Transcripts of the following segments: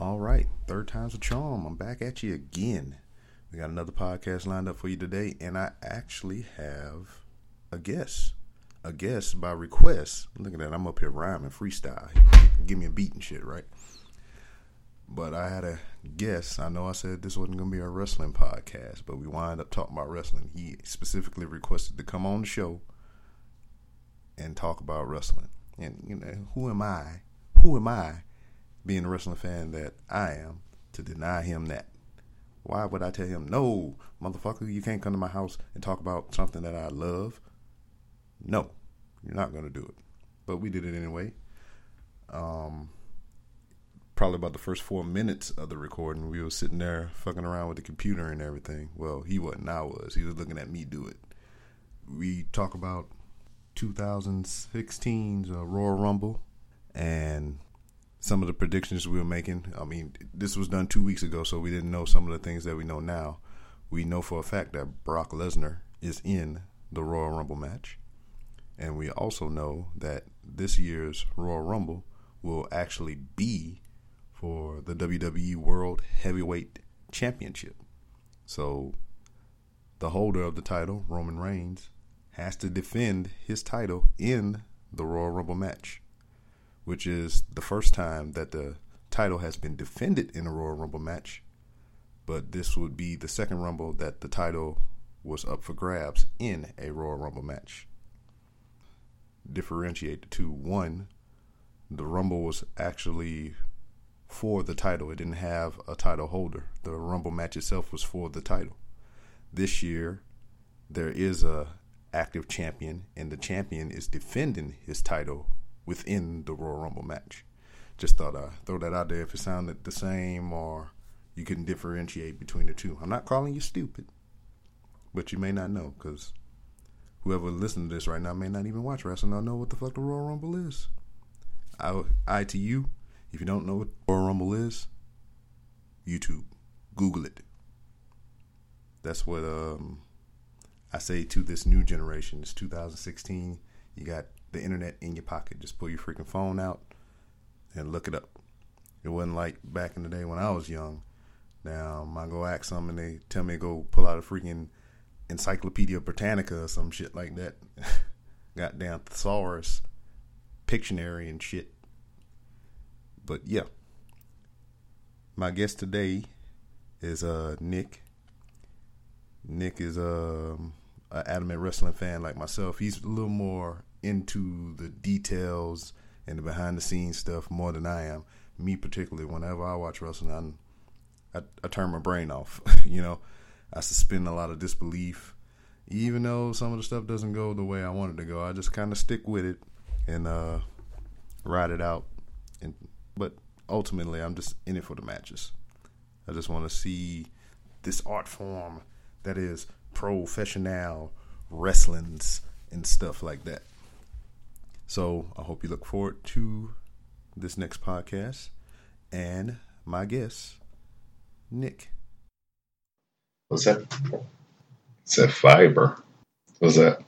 All right, third time's a charm. I'm back at you again. We got another podcast lined up for you today, and I actually have a guest. A guest by request. Look at that. I'm up here rhyming freestyle. Give me a beat and shit, right? But I had a guest. I know I said this wasn't going to be a wrestling podcast, but we wind up talking about wrestling. He specifically requested to come on the show and talk about wrestling. And, you know, who am I? Who am I, being a wrestling fan that I am, to deny him that? Why would I tell him, no, motherfucker, you can't come to my house and talk about something that I love? No, you're not going to do it. But we did it anyway. Um, probably about the first four minutes of the recording, we were sitting there fucking around with the computer and everything. Well, he wasn't, I was. He was looking at me do it. We talk about 2016's uh, Royal Rumble and some of the predictions we were making. I mean, this was done two weeks ago, so we didn't know some of the things that we know now. We know for a fact that Brock Lesnar is in the Royal Rumble match. And we also know that this year's Royal Rumble will actually be for the WWE World Heavyweight Championship. So the holder of the title, Roman Reigns, has to defend his title in the Royal Rumble match, which is the first time that the title has been defended in a Royal Rumble match. But this would be the second Rumble that the title was up for grabs in a Royal Rumble match. Differentiate the two. One, the Rumble was actually for the title. It didn't have a title holder. The Rumble match itself was for the title. This year, there is a active champion, and the champion is defending his title within the Royal Rumble match. Just thought I'd throw that out there if it sounded the same or you couldn't differentiate between the two. I'm not calling you stupid, but you may not know because whoever listening to this right now may not even watch wrestling or know what the fuck the Royal Rumble is. I, I to you, if you don't know what Royal Rumble is, YouTube, Google it. That's what um, I say to this new generation. It's 2016. You got the internet in your pocket. Just pull your freaking phone out and look it up. It wasn't like back in the day when I was young. Now I go ask them and they tell me to go pull out a freaking Encyclopedia Britannica or some shit like that. Goddamn thesaurus, Pictionary and shit. But yeah, my guest today is uh Nick. Nick is um, an adamant wrestling fan like myself. He's a little more into the details and the behind the scenes stuff more than I am. Me particularly, whenever I watch wrestling, I'm, I, I turn my brain off. you know, I suspend a lot of disbelief. Even though some of the stuff doesn't go the way I want it to go, I just kind of stick with it and uh, ride it out. And but ultimately, I'm just in it for the matches. I just want to see this art form that is professional wrestlings and stuff like that. So I hope you look forward to this next podcast and my guest, Nick. What's that? It's a Viber. What's that?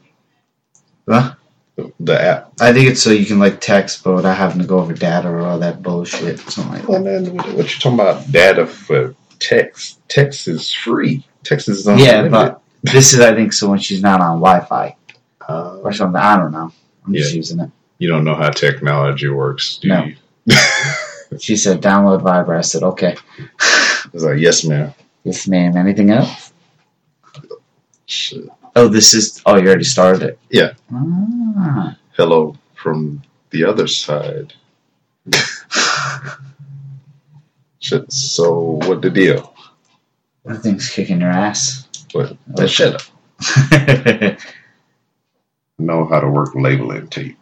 Huh? The, the app. I think it's so you can like text, but without having to go over data or all that bullshit. Something like Well, that. man, what, what you talking about? Data for text? Text is free. Text is on. Yeah, but this is I think so when she's not on Wi-Fi Uh, or something. I don't know. I'm just using it. you don't know how technology works, do No. you? She said download Viber. I said okay. It's like, yes, ma'am. Yes, ma'am. Anything else? Shit. Oh, this is. Oh, you already started it. Yeah. Ah. Hello from the other side. Shit. So, what the deal? That thing's kicking your ass. What? Uh, shut up. know how to work labeling tape.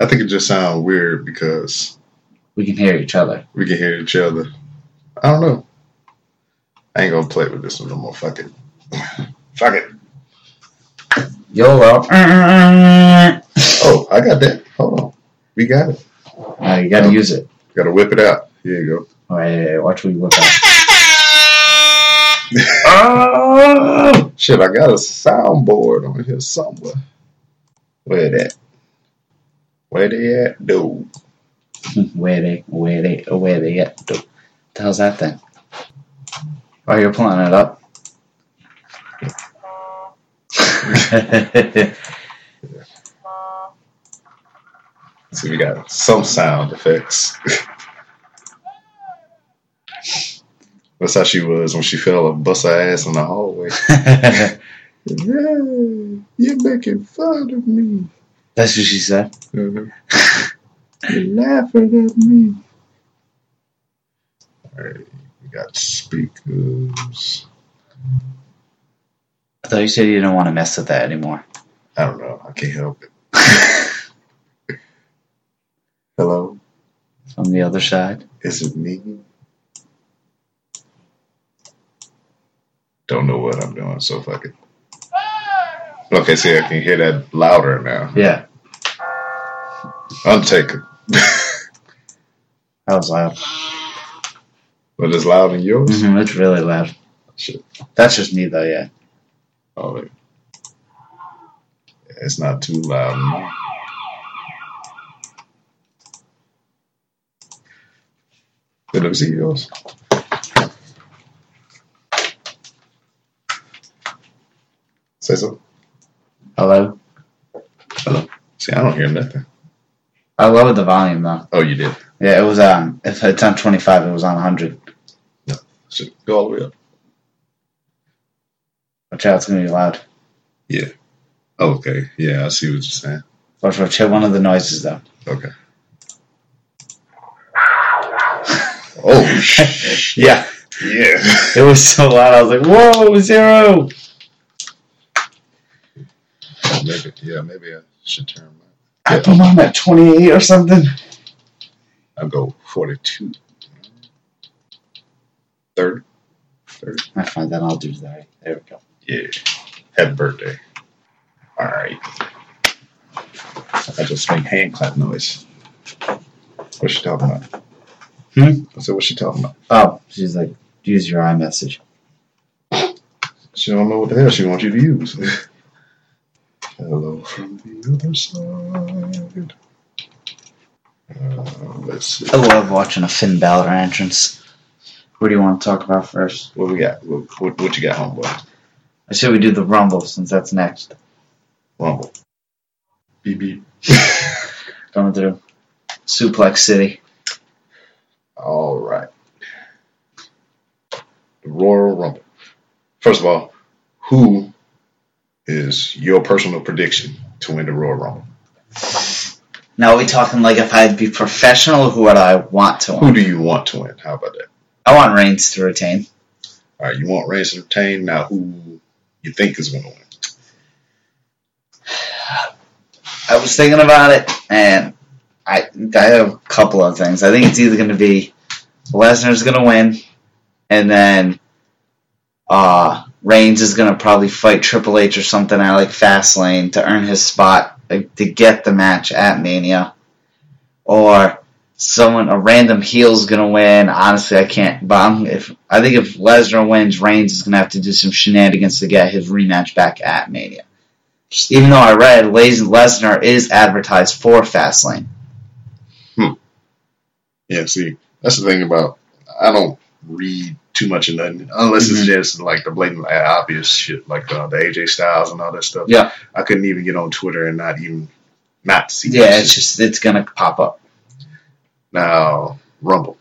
I think it just sounds weird because we can hear each other. we can hear each other. I don't know. I ain't gonna play with this one no more. Fuck it. Fuck it. YOLO. Oh, I got that. Hold on. We got it. Uh, you gotta use it. Gotta whip it out. Here you go. All right, watch what you whip out. Oh! Shit, I got a soundboard on here somewhere. Where that? Where they at? No. Where they, where they, where they at? The hell's that thing? Oh, you're pulling it up. See, we got some sound effects. That's how she was when she fell and bust her ass in the hallway. Yeah, you're making fun of me. That's what she said. Uh-huh. you're laughing at me. Alright, we got speakers. I thought you said you didn't want to mess with that anymore. I don't know. I can't help it. Hello, From the other side. is it me? Don't know what I'm doing, so fuck it. Okay, see, I can hear that louder now. Yeah, Undertaker. that was loud. But it's loud in yours? hmm it's really loud. Shit. That's just me though. Yeah. Oh, wait. It's not too loud. No. Let me see yours. Say something. Hello. Hello. See, I don't hear nothing. I lowered the volume though. Oh, you did. Yeah, it was um. If it's on twenty five, it was on hundred. Should go all the way up. Watch out, it's gonna be loud. Yeah. Okay. Yeah, I see what you're saying. Watch, watch. Hit one of the noises though. Okay. Oh, Yeah, yeah. it was so loud. I was like, "Whoa, zero!" Maybe, yeah, maybe I should turn my. I put mine at twenty eight or something. I'll go 42. 30. 30. I find that I'll do that. There we go. Yeah. Happy birthday. All right. I just make hand clap noise. What's she talking about? Hmm? I said, what's she talking about? Oh, she's like, use your iMessage. She don't know what the hell she wants you to use. Hello from the other side. Uh, let's see. I love watching a Finn Balor entrance. What do you want to talk about first? What we got? What, what, what you got, homeboy? I say we do the Rumble since that's next. Rumble. Beep. Going do Suplex City. All right. The Royal Rumble. First of all, who is your personal prediction to win the Royal Rumble? Now, are we talking like if I'd be professional, who would I want to win? Who do you want to win? How about that? I want Reigns to retain. All right, you want Reigns to retain. Now, who you think is going to win? I was thinking about it, and I I have a couple of things. I think it's either going to be Lesnar's going to win, and then uh, Reigns is going to probably fight Triple H or something at like Fastlane to earn his spot like, to get the match at Mania, or someone a random heel's going to win. Honestly, I can't. But I'm, if I think if Lesnar wins, Reigns is going to have to do some shenanigans to get his rematch back at Mania even though I read Lesnar is advertised for Fastlane. Hmm. Yeah, see, that's the thing about I don't read too much of nothing unless it's Mhm. just like the blatant obvious shit, like uh, the AJ Styles and all that stuff. Yeah. I couldn't even get on Twitter and not even not see. Yeah, it's shit. just it's gonna pop up. now Rumble.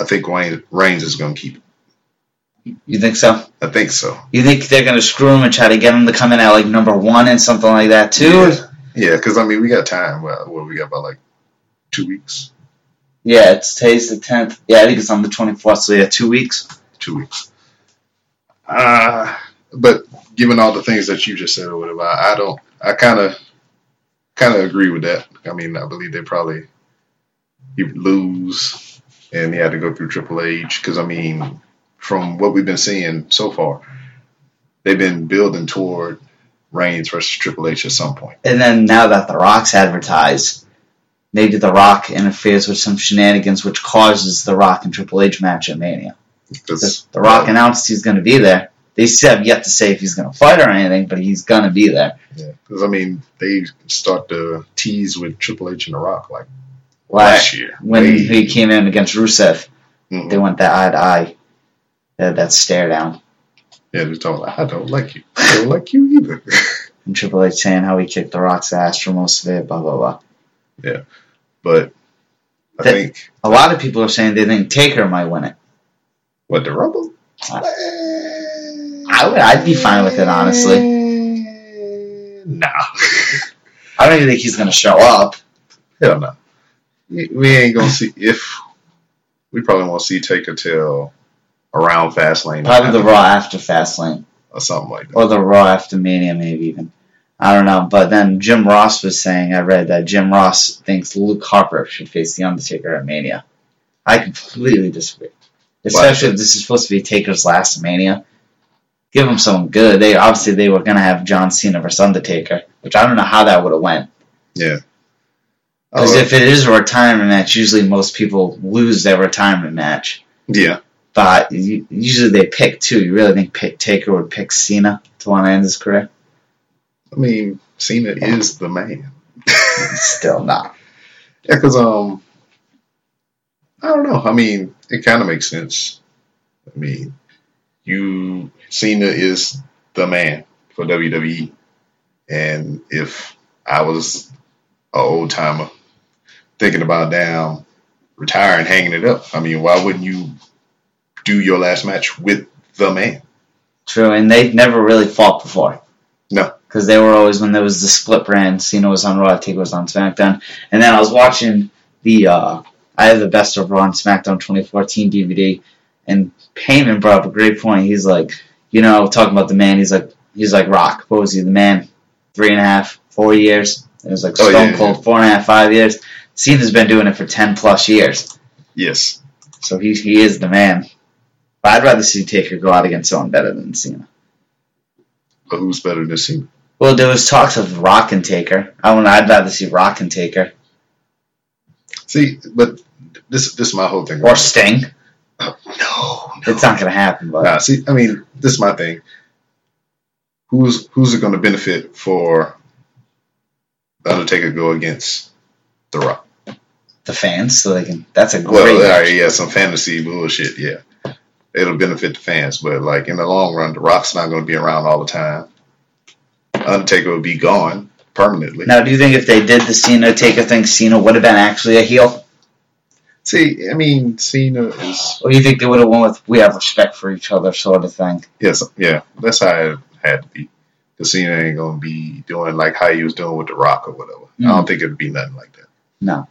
I think Wayne Reigns is to keep it. You think so? I think so. You think they're gonna screw him and try to get him to come in at like number one and something like that too? Yeah, yeah, because I mean we got time. Well, what we got about like two weeks, Yeah, it's today's the tenth. Yeah, I think it's on the twenty fourth. So yeah, two weeks. two weeks. Uh but given all the things that you just said or whatever, I, I don't. I kind of kind of agree with that. I mean, I believe they probably he lose, and he had to go through Triple H because I mean, from what we've been seeing so far, they've been building toward Reigns versus Triple H at some point. And then now that the Rock's advertised, maybe the Rock interferes with some shenanigans, which causes the Rock and Triple H match at Mania. Because The Rock announced he's gonna be there. They still have yet to say if he's going to fight or anything, but he's going to be there. Yeah, because I mean, they start to tease with Triple H and The Rock like Last year when Way- he came in against Rusev, Mhm. they went that eye to eye, that, that stare down. Yeah, they're talking like, I don't like you. I don't like you either. And Triple H saying how he kicked The Rock's ass for most of it, blah, blah, blah. But I That- think A lot of people are saying they think Taker might win it. what the Rumble. I would, I'd be fine with it, honestly. Nah, I don't even think he's going to show up. hell no. We ain't gonna see if we probably won't see Taker till around Fastlane, Probably the Raw after Fastlane. or something like that. Or the Raw after Mania, maybe even. I don't know. But then Jim Ross was saying, I read that Jim Ross thinks Luke Harper should face The Undertaker at Mania. I completely disagree. Especially if this is supposed to be Taker's last Mania. Give him someone good. They obviously they were gonna have John Cena versus Undertaker, which I don't know how that would have went. Yeah. Because Oh, if it is a retirement match, usually most people lose their retirement match. yeah, But usually they pick two. You really think Taker would pick Cena to want to end his career? I mean Cena is the man. Still not. Yeah, because um, I don't know. I mean, it kind of makes sense. I mean, you Cena is the man for WWE, and if I was an old timer thinking about down retiring, hanging it up, I mean, why wouldn't you do your last match with the man? True, and they've never really fought before. Because they were always, when there was the split brand, Cena was on Raw, Taker was on SmackDown. And then I was watching the, uh, I have the Best of Raw and SmackDown 2014 DVD, and Heyman brought up a great point. He's like, you know, talking about the man, he's like, he's like Rock. What was he, the man? Three and a half, four years? It was like Oh, Stone yeah, Cold, four and a half, five years. Cena's been doing it for 10 plus years. Yes, So he, he is the man. But I'd rather see Taker go out against someone better than Cena. but who's better than Cena? Well, there was talks of Rock and Taker. I want. I'd rather see Rock and Taker See, but this this is my whole thing. or Sting. Oh, no, no. It's not going to happen, but Nah, see, I mean, this is my thing. Who's who's it going to benefit for the Undertaker go against The Rock? the fans, so they can. That's a great. Well, right, yeah, some fantasy bullshit, yeah. It'll benefit the fans, but like in the long run, The Rock's not going to be around all the time. Undertaker would be gone permanently. Now, do you think if they did the Cena Taker thing, Cena would have been actually a heel, See, I mean, Cena is or you think they would have went with "we have respect for each other" sort of thing? yes, yeah, that's how it had to be. Because Cena ain't going to be doing like how he was doing with The Rock or whatever. I don't mm. think it'd be nothing like that. No.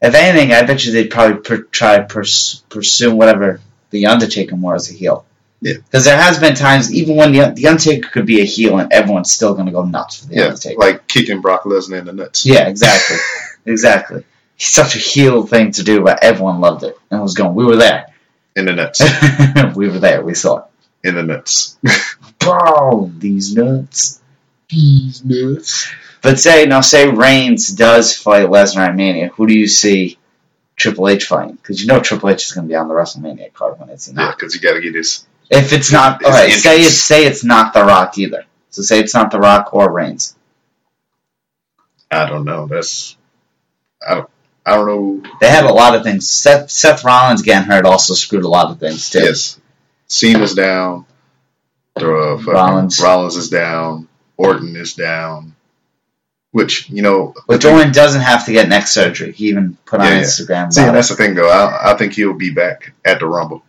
If anything, I bet you they'd probably per- try to pers- pursue whatever the Undertaker more as a heel. Yeah. Because there has been times, even when the, the Undertaker could be a heel, and everyone's still going to go nuts for the Yeah, Undertaker. like kicking Brock Lesnar in the nuts. Yeah, exactly. exactly. He's such a heel thing to do, but everyone loved it and was going, we were there. In the nuts. we were there. We saw it. in the nuts. Bro, these nuts. These nuts. But say, now say Reigns does fight Lesnar at Mania. Who do you see Triple H fighting? Because you know Triple H is going to be on the WrestleMania card when it's in. Yeah, because you got to get this. If it's not, His alright, say it's, say it's not The Rock either. So say it's not The Rock or Reigns. I don't know. That's I don't. I don't know. They had a lot of things. Seth, Seth Rollins getting hurt also screwed a lot of things too. Yes, Cena's down. The uh, Rollins. Rollins. is down. Orton is down. Which you know. But Orton doesn't have to get neck surgery. He even put on Yeah, yeah. Instagram. See, that's the thing though. I, I think he'll be back at the Rumble.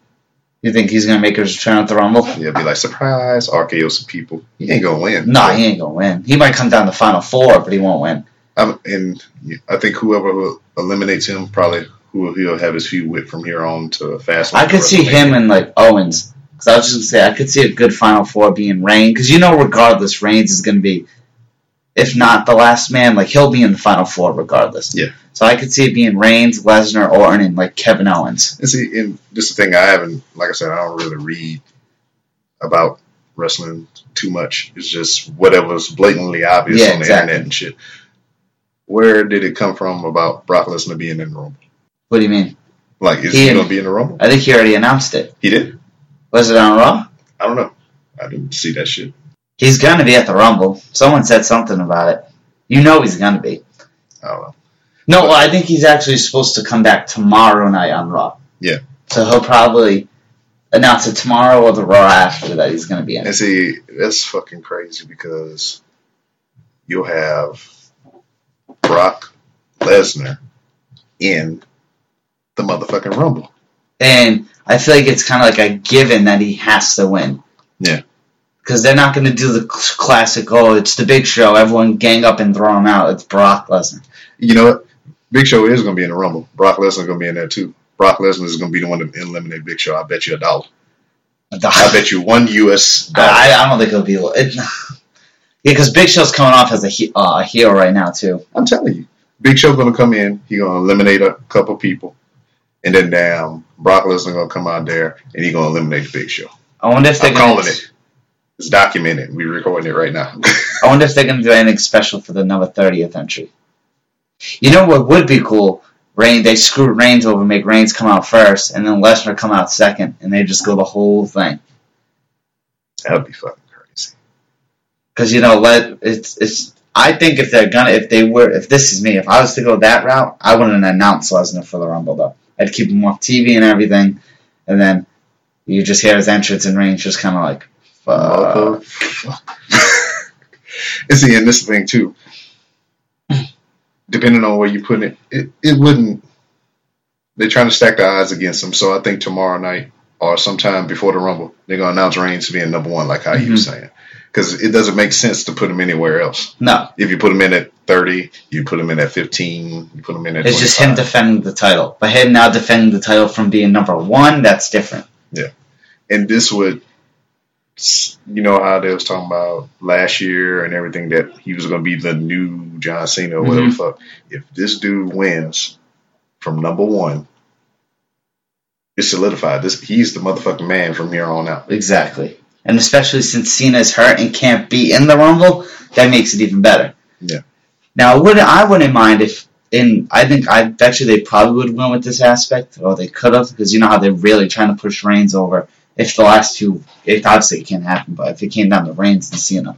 You think he's gonna make his return at the Rumble? He'll be like surprise, RKO some people. He ain't gonna win. No, he ain't gonna win. He might come down the final four, but he won't win. I'm, and I think whoever will eliminates him probably who he'll have his feud with from here on to a fast. I could see him and like Owens. Because I was just gonna say I could see a good final four being Reigns. Because you know, regardless, Reigns is gonna be, if not the last man, like he'll be in the final four regardless. Yeah. So I could see it being Reigns, Lesnar, Orton, and like Kevin Owens. And see, and this is the thing I haven't, like I said, I don't really read about wrestling too much. It's just whatever's blatantly obvious Yeah, on the exactly. internet and shit. Where did it come from about Brock Lesnar being in the Rumble? What do you mean? Like, is He he, going to be in the Rumble? I think he already announced it. He did. Was it on Raw? I don't know. I didn't see that shit. He's gonna be at the Rumble. Someone said something about it. You know he's gonna be. I don't know. No, well, I think he's actually supposed to come back tomorrow night on Raw. Yeah. So he'll probably announce it tomorrow or the Raw after that he's gonna be in. And see, that's fucking crazy because you'll have Brock Lesnar in the motherfucking Rumble. And I feel like it's kind of like a given that he has to win. Yeah. Because they're not going to do the cl- classic, oh, it's the big show, everyone gang up and throw him out. It's Brock Lesnar. You know what? Big Show is going to be in the Rumble. Brock Lesnar is going to be in there too. Brock Lesnar is going to be the one to eliminate Big Show. I bet you a dollar. I bet you one U.S. dollar. I, I don't think it'll be. It, yeah, because Big Show's coming off as a, he, uh, a heel right now, too. I'm telling you, Big Show going to come in. He going to eliminate a couple people, and then damn, Brock Lesnar going to come out there and he going to eliminate the Big Show. I wonder if they're I'm gonna, calling it. It's documented. We're recording it right now. I wonder if they're going to do anything special for the number 30th entry. You know what would be cool? Rain, they screw Reigns over, make Reigns come out first, and then Lesnar come out second, and they just go the whole thing. That'd be fucking crazy. Because you know, let it's it's. I think if they're gonna, if they were, if this is me, if I was to go that route, I wouldn't announce Lesnar for the Rumble though. I'd keep him off TV and everything, and then you just hear his entrance and Reigns just kind of like, fuck. Motherfucker. and see, and this thing too, depending on where you put it, it, it wouldn't. They're trying to stack the odds against them. So I think tomorrow night or sometime before the Rumble, they're gonna announce Reigns being number one, like how you were mm-hmm. saying, because it doesn't make sense to put him anywhere else. No, If you put him in at thirty, you put him in at fifteen, you put him in at. it's just him defending the title, but him now defending the title from being number one, that's different. Yeah. And this would you know how they was talking about last year and everything that he was going to be the new John Cena or whatever Mhm. the fuck. If this dude wins from number one, it's solidified. This he's the motherfucking man from here on out. Exactly. And especially since Cena's hurt and can't be in the Rumble, that makes it even better. Yeah. Now, wouldn't I wouldn't mind if in I think I bet you they probably would win with this aspect, or they could have, because you know how they're really trying to push Reigns over. If the last two, if obviously it can't happen, but if it came down to Reigns and Cena,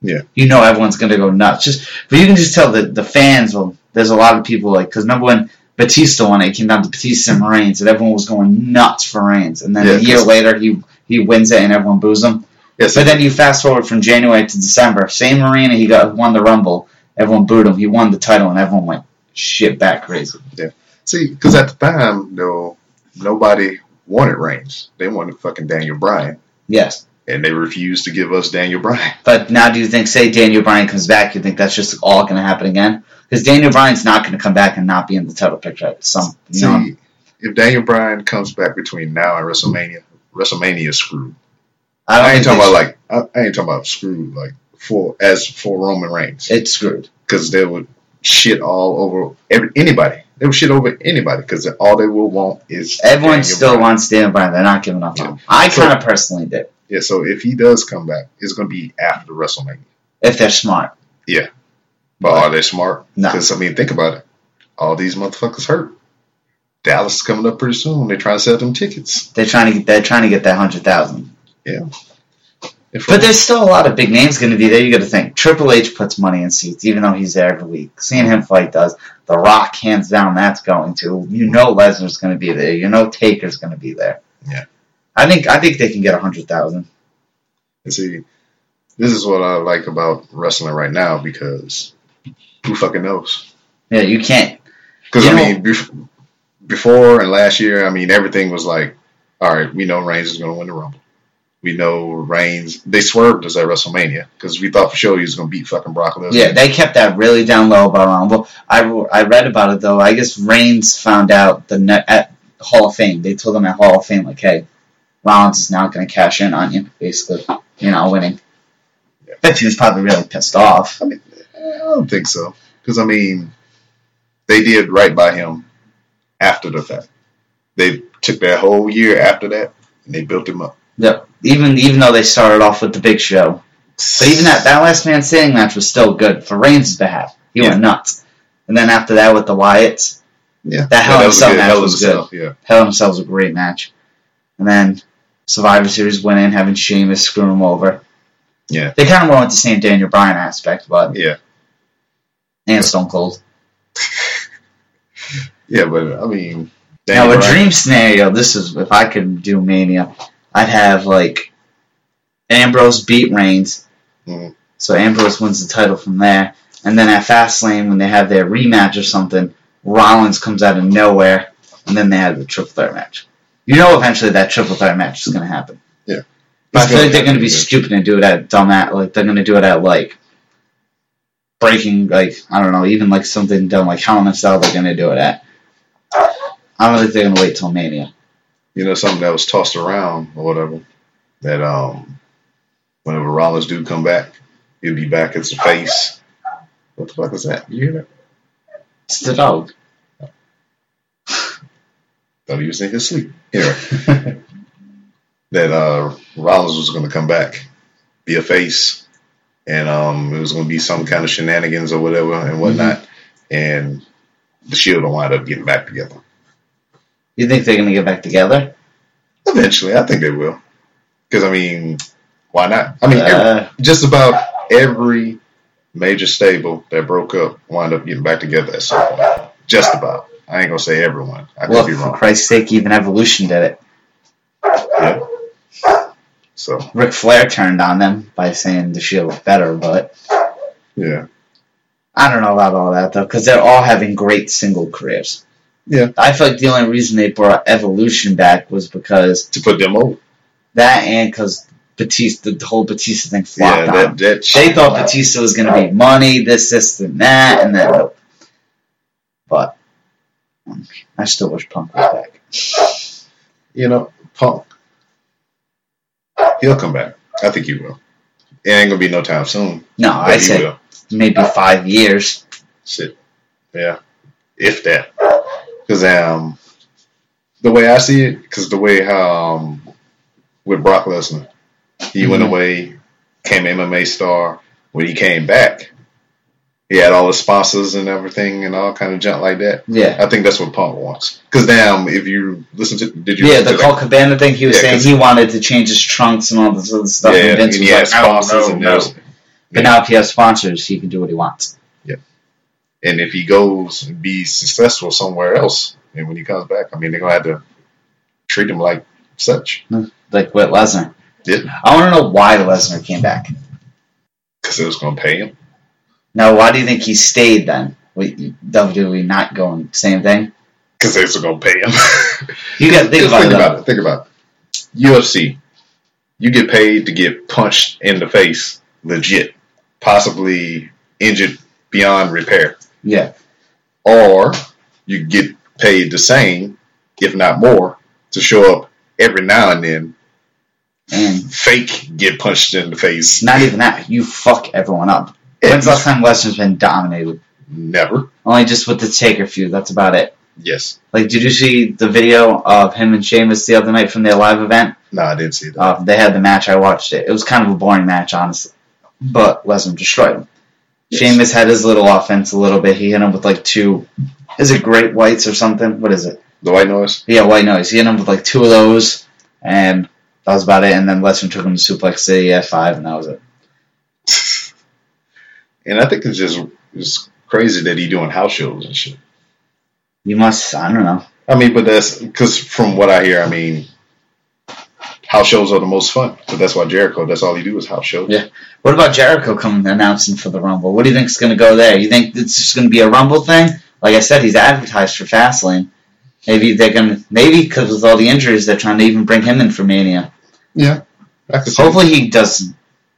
Yeah. you know everyone's gonna go nuts. Just, but you can just tell the the fans. Well, there's a lot of people like because remember when Batista won it, it came down to Batista and Reigns, and everyone was going nuts for Reigns, and then Yeah, a year later he he wins it and everyone boos him. Yes, But then you fast forward from January to December, same arena, he got won the Rumble, everyone booed him, he won the title, and everyone went shit back crazy. Yeah. see, because at the time though, nobody wanted Reigns. They wanted fucking Daniel Bryan, Yes, and they refused to give us Daniel Bryan. but now do you think, say Daniel Bryan comes back, you think that's just all going to happen again? Because Daniel Bryan's not going to come back and not be in the title picture at some, See, know. if Daniel Bryan comes back between now and WrestleMania, WrestleMania is screwed. I don't I ain't talking about like I, I ain't talking about screwed like for as for Roman Reigns it's screwed. because they would shit all over every anybody. They would shit over anybody because all they will want is Everyone still Bryan. wants Daniel Bryan. They're not giving up on him. I So- kind of personally did, Yeah, so if he does come back, it's going to be after the WrestleMania. if they're smart. Yeah, but are they smart? No. Because I mean, think about it. All these motherfuckers hurt. Dallas is coming up pretty soon. They're trying to sell them tickets. They're trying to get, they're trying to get that hundred thousand. If But there's still a lot of big names going to be there. You got to think Triple H puts money in seats, even though he's there every week. Seeing him fight does. The Rock, hands down, that's going to. You know Lesnar's going to be there. You know Taker's going to be there. Yeah. I think I think they can get a hundred thousand. See, this is what I like about wrestling right now because who fucking knows? Yeah, you can't. Because I mean, bef- before and last year, I mean, everything was like, all right, we know Reigns is going to win the Rumble. We know Reigns. They swerved us at WrestleMania because we thought for sure he was going to beat fucking Brock Lesnar. Yeah, they kept that really down low about Rumble. I, I read about it though. I guess Reigns found out the net at Hall of Fame. They told him at Hall of Fame like, "Hey, Rollins is now going to cash in on you. Basically, you know, winning." Yeah. Bet he was probably really pissed off. I mean, I don't think so. Because I mean, they did right by him after the fact. They took that whole year after that and they built him up. Yep. Even even though they started off with the Big Show, but even that that last man standing match was still good for Reigns' behalf. He Yeah. went nuts. And then after that with the Wyatts, yeah, that Hell in a was Cell good. match Hell was a Yeah, Hell in a Cell was a great match. And then Survivor Series went in, having Sheamus screw him over. Yeah. They kind of went with the same Daniel Bryan aspect, but Yeah, and Stone Cold. yeah, but I mean, now, Daniel a Bryan- dream scenario. This is if I could do Mania, I'd have like Ambrose beat Reigns, Mhm. so Ambrose wins the title from there, and then at Fastlane when they have their rematch or something, Rollins comes out of nowhere, and then they have the triple threat match. You know, eventually that triple threat match is going to happen. Yeah. But I feel like they're going to be stupid and do it at dumb at like they're going to do it at like breaking like I don't know even like something dumb like Hell in a Cell they're going to do it at. I don't think they're going to wait till Mania. You know, something that was tossed around or whatever. That um, whenever Rollins do come back, he'll be back as a face. What the fuck is that? You hear that? It's the dog. Thought he was in his sleep. Anyway, that uh, Rollins was going to come back, be a face, and um, it was going to be some kind of shenanigans or whatever and whatnot, and the Shield will wind up getting back together. You think they're going to get back together? Eventually, I think they will. Because I mean, why not? I mean, every- Uh, just about every major stable that broke up wound up getting back together at some point. Just about. I ain't gonna say everyone. I could well, be for. Christ's sake, even Evolution did it. Yeah. So Ric Flair turned on them by saying the Shield was better, but yeah, I don't know about all that though, because they're all having great single careers. Yeah. I feel like the only reason they brought Evolution back was because to put them over. that and because Batista, the whole Batista thing flopped Yeah, on that them. that They thought Batista was going to be money, this, this, and that, and then nope. But I still wish Punk was back. you know, Punk. He'll come back. I think he will. It ain't gonna be no time soon. No, I he say will. maybe five years. Shit. Yeah. If that. Because um, the way I see it, because the way how um, with Brock Lesnar, he went Mhm. away, came MMA star. When he came back, he had all the sponsors and everything and all kind of junk like that. Yeah. I think that's what Punk wants. Because damn, if you listen to, did you? Yeah, the? Colt Cabana thing, he was Yeah, saying he wanted to change his trunks and all this other stuff. Yeah, and Vince and was he had like, sponsors no, and no. But now if he has sponsors, he can do what he wants. And if he goes and be successful somewhere else, and when he comes back, I mean, they're gonna have to treat him like such Like with Lesnar. Yeah. I want to know why Lesnar came back. because it was gonna pay him. Now, why do you think he stayed then? Wait, WWE not going same thing? Because they was gonna pay him. You got to think about it. think though. about it. Think about it. UFC, you get paid to get punched in the face, legit, possibly injured beyond repair, Yeah, or you get paid the same, if not more, to show up every now and then, and fake get punched in the face. not even that. You fuck everyone up. When's the last time Lesnar's been dominated? Never. Only just with the Taker feud. That's about it. Yes. Like, did you see the video of him and Sheamus the other night from their live event? No, I didn't see that. Uh, they had the match. I watched it. It was kind of a boring match, honestly. But Lesnar destroyed him. Yes. Sheamus had his little offense a little bit. He hit him with like two. Is it Great Whites or something? What is it? the white noise. Yeah, White Noise. He hit him with like two of those, and that was about it. And then Lesnar took him to Suplex City at five, and that was it. And I think it's just it's crazy that he doing house shows and shit. You must. I don't know. I mean, but that's because from what I hear, I mean, house shows are the most fun. So that's why Jericho. That's all he do is house shows. Yeah. What about Jericho coming announcing for the Rumble? What do you think's going to go there? You think it's just going to be a Rumble thing? Like I said, he's advertised for Fastlane. Maybe they're going to. Maybe because with all the injuries, they're trying to even bring him in for Mania. Yeah. I. Hopefully he does.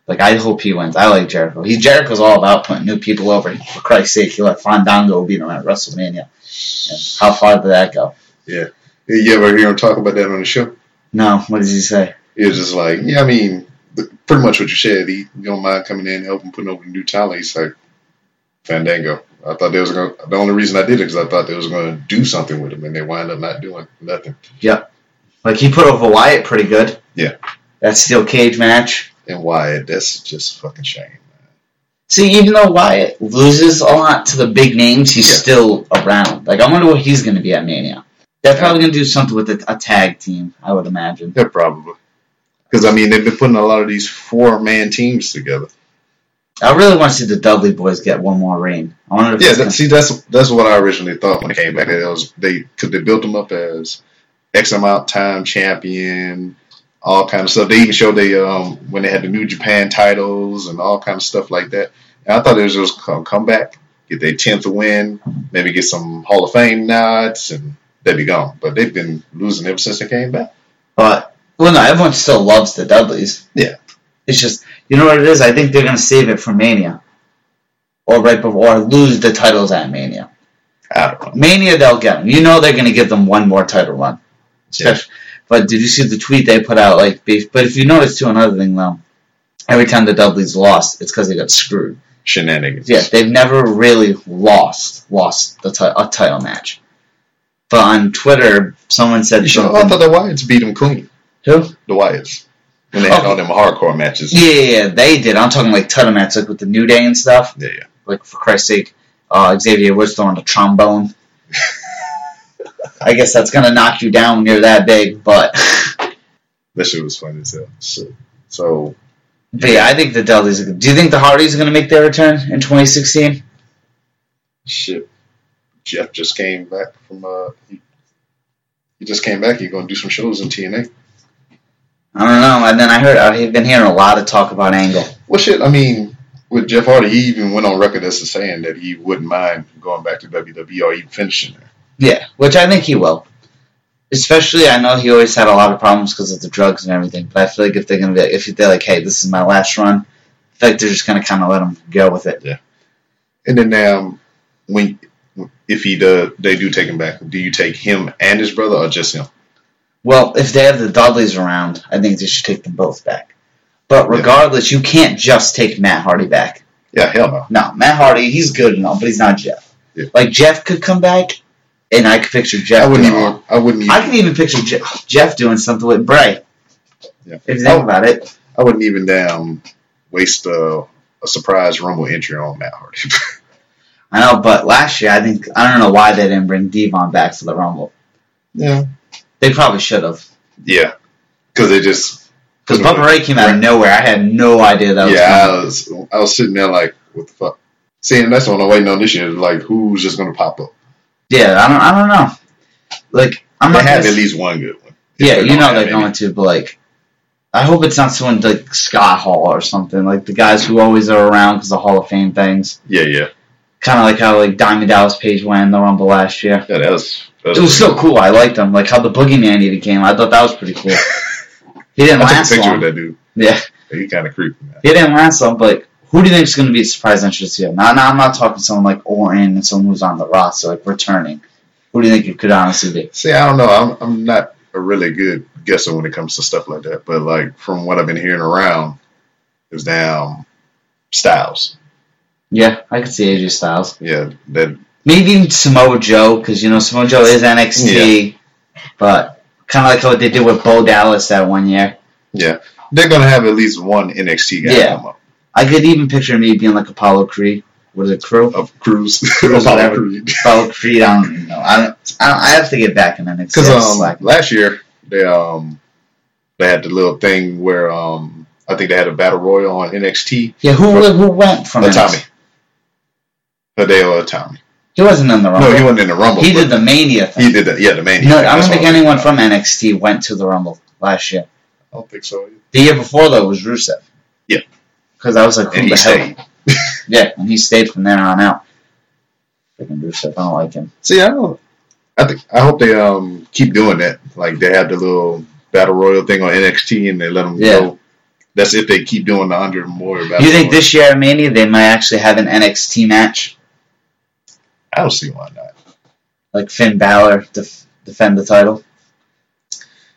Like I hope he wins. I like Jericho. He Jericho's all about putting new people over. For Christ's sake, he let Fandango beat him at WrestleMania. And how far did that go? Yeah. You ever hear him talk about that on the show? No, what does he say? He was just like, yeah, I mean, pretty much what you said. He you don't mind coming in and helping putting over new talent. He's like Fandango. I thought they was going. to The only reason I did it because I thought they was going to do something with him, and they wind up not doing nothing. Yep. Like he put over Wyatt pretty good. Yeah. That steel cage match. And Wyatt, that's just fucking shame. See, even though Wyatt loses a lot to the big names, he's Yeah. still around. Like I wonder what he's going to be at Mania. They're probably going to do something with a, a tag team. I would imagine. Yeah, probably. Because I mean, they've been putting a lot of these four man teams together. I really want to see the Dudley boys get one more reign. I wonder if Yeah, that, see, that's that's what I originally thought when it came back. It was they because they built them up as X amount time champion, all kind of stuff. They even showed they um when they had the New Japan titles and all kind of stuff like that. And I thought it was just come come back, get their tenth win, maybe get some Hall of Fame nods, and they'd be gone. But they've been losing ever since they came back. But well, no, everyone still loves the Dudleys. Yeah. It's just you know what it is. I think they're gonna save it for Mania, or right before, or lose the titles at Mania. I don't know. Mania, they'll get them. You know they're gonna give them one more title run. Especially, but did you see the tweet they put out? Like, but if you notice too, another thing though, every time the Dudleys lost, it's because they got screwed. Shenanigans. Yeah, they've never really lost lost the ti- a title match. But on Twitter, someone said sure? I thought the Wyatts beat them clean. Who? The Wyatts. When they had Okay. all them hardcore matches. Yeah, yeah, yeah, they did. I'm talking like title match, like with the New Day and stuff. Yeah, yeah. Like for Christ's sake, uh, Xavier Woods throwing the trombone. I guess that's gonna knock you down when you're that big, but That shit was funny as hell. So, so but yeah, I think the Dudleys. Do you think the Hardys are gonna make their return in 2016? shit. Jeff just came back from uh he, he just came back. He's gonna do some shows in TNA. I don't know. And then I heard I've been hearing a lot of talk about Angle. Well shit, I mean with Jeff Hardy, he even went on record as saying that he wouldn't mind going back to WWE or even finishing there. Yeah, which I think he will. Especially, I know he always had a lot of problems because of the drugs and everything. But I feel like if they're gonna be, if they're like, "Hey, this is my last run," I feel like they're just gonna kind of let him go with it. Yeah. And then um when if he does they do take him back, do you take him and his brother or just him? Well, if they have the Dudleys around, I think they should take them both back. But Yeah. regardless, you can't just take Matt Hardy back. Yeah, hell no. No, Matt Hardy, he's good enough, but he's not Jeff. Yeah. Like Jeff could come back, and I could picture Jeff. I wouldn't doing- even I wouldn't even I can even picture Jeff, Jeff doing something with Bray. Yeah. If you think about it. I wouldn't even damn waste a, a surprise rumble entry on Matt Hardy. I know, but last year I think I don't know why they didn't bring Devon back for the Rumble. yeah. They probably should have. Yeah. Because they just Because Bubba Ray came out of nowhere. I had no idea that was yeah, I was I was sitting there like, what the fuck? Seeing and that's what I'm waiting on this year. Like, who's just gonna pop up? Yeah, I don't. I don't know. Like I'm they not. have at least one good one. Yeah, you don't know they're any. going to, but like, I hope it's not someone like Scott Hall or something like the guys who always are around because the Hall of Fame things. Yeah, yeah, Kind of like how like Diamond Dallas Page went won the Rumble last year. yeah. That was. That was It was so cool. I liked them. Like how the Boogeyman even came. I thought that was pretty cool. He didn't I took a picture long. of that dude. Yeah. He kind of creepy, man. He didn't last long, but who do you think is going to be a surprise entrance here? Now, now I'm not talking someone like Orton and someone who's on the roster, like returning. Who do you think it could honestly be? See, I don't know. I'm I'm not a really good guesser when it comes to stuff like that. But like from what I've been hearing around, it was damn Styles. Yeah, I could see AJ Styles. Yeah, that Maybe even Samoa Joe, because you know Samoa Joe is NXT, but kind of like what they did with Bo Dallas that one year. yeah. They're gonna have at least one NXT guy Yeah. come up. I could even picture me being like Apollo Creed. What is it, Crew? Of Crews. whatever. Apollo Creed. I don't know. I don't. I, don't, I have to get back in NXT. Because um, slacking. last year they um they had the little thing where um I think they had a battle royal on NXT. yeah, who who went from? Tommy. Hideo Tommy. He wasn't in the Rumble. No, he wasn't in the Rumble. He did the Mania thing. He did that. Yeah, the Mania. No, event. I don't think anyone thinking from NXT went to the Rumble last year. I don't think so. The year before though was Rusev. Yeah. Because I was like, who And the he hell? stayed. Yeah, and he stayed from there on out. Freaking Rusev, I don't like him. See, I don't. I think I hope they um keep doing that. Like they have the little battle royal thing on NXT, and they let them Yeah. go. That's if they keep doing the Andre Memorial battle. Royal. You think royal. this year at Mania they might actually have an NXT match, I don't see why not. like Finn Balor def- defend the title?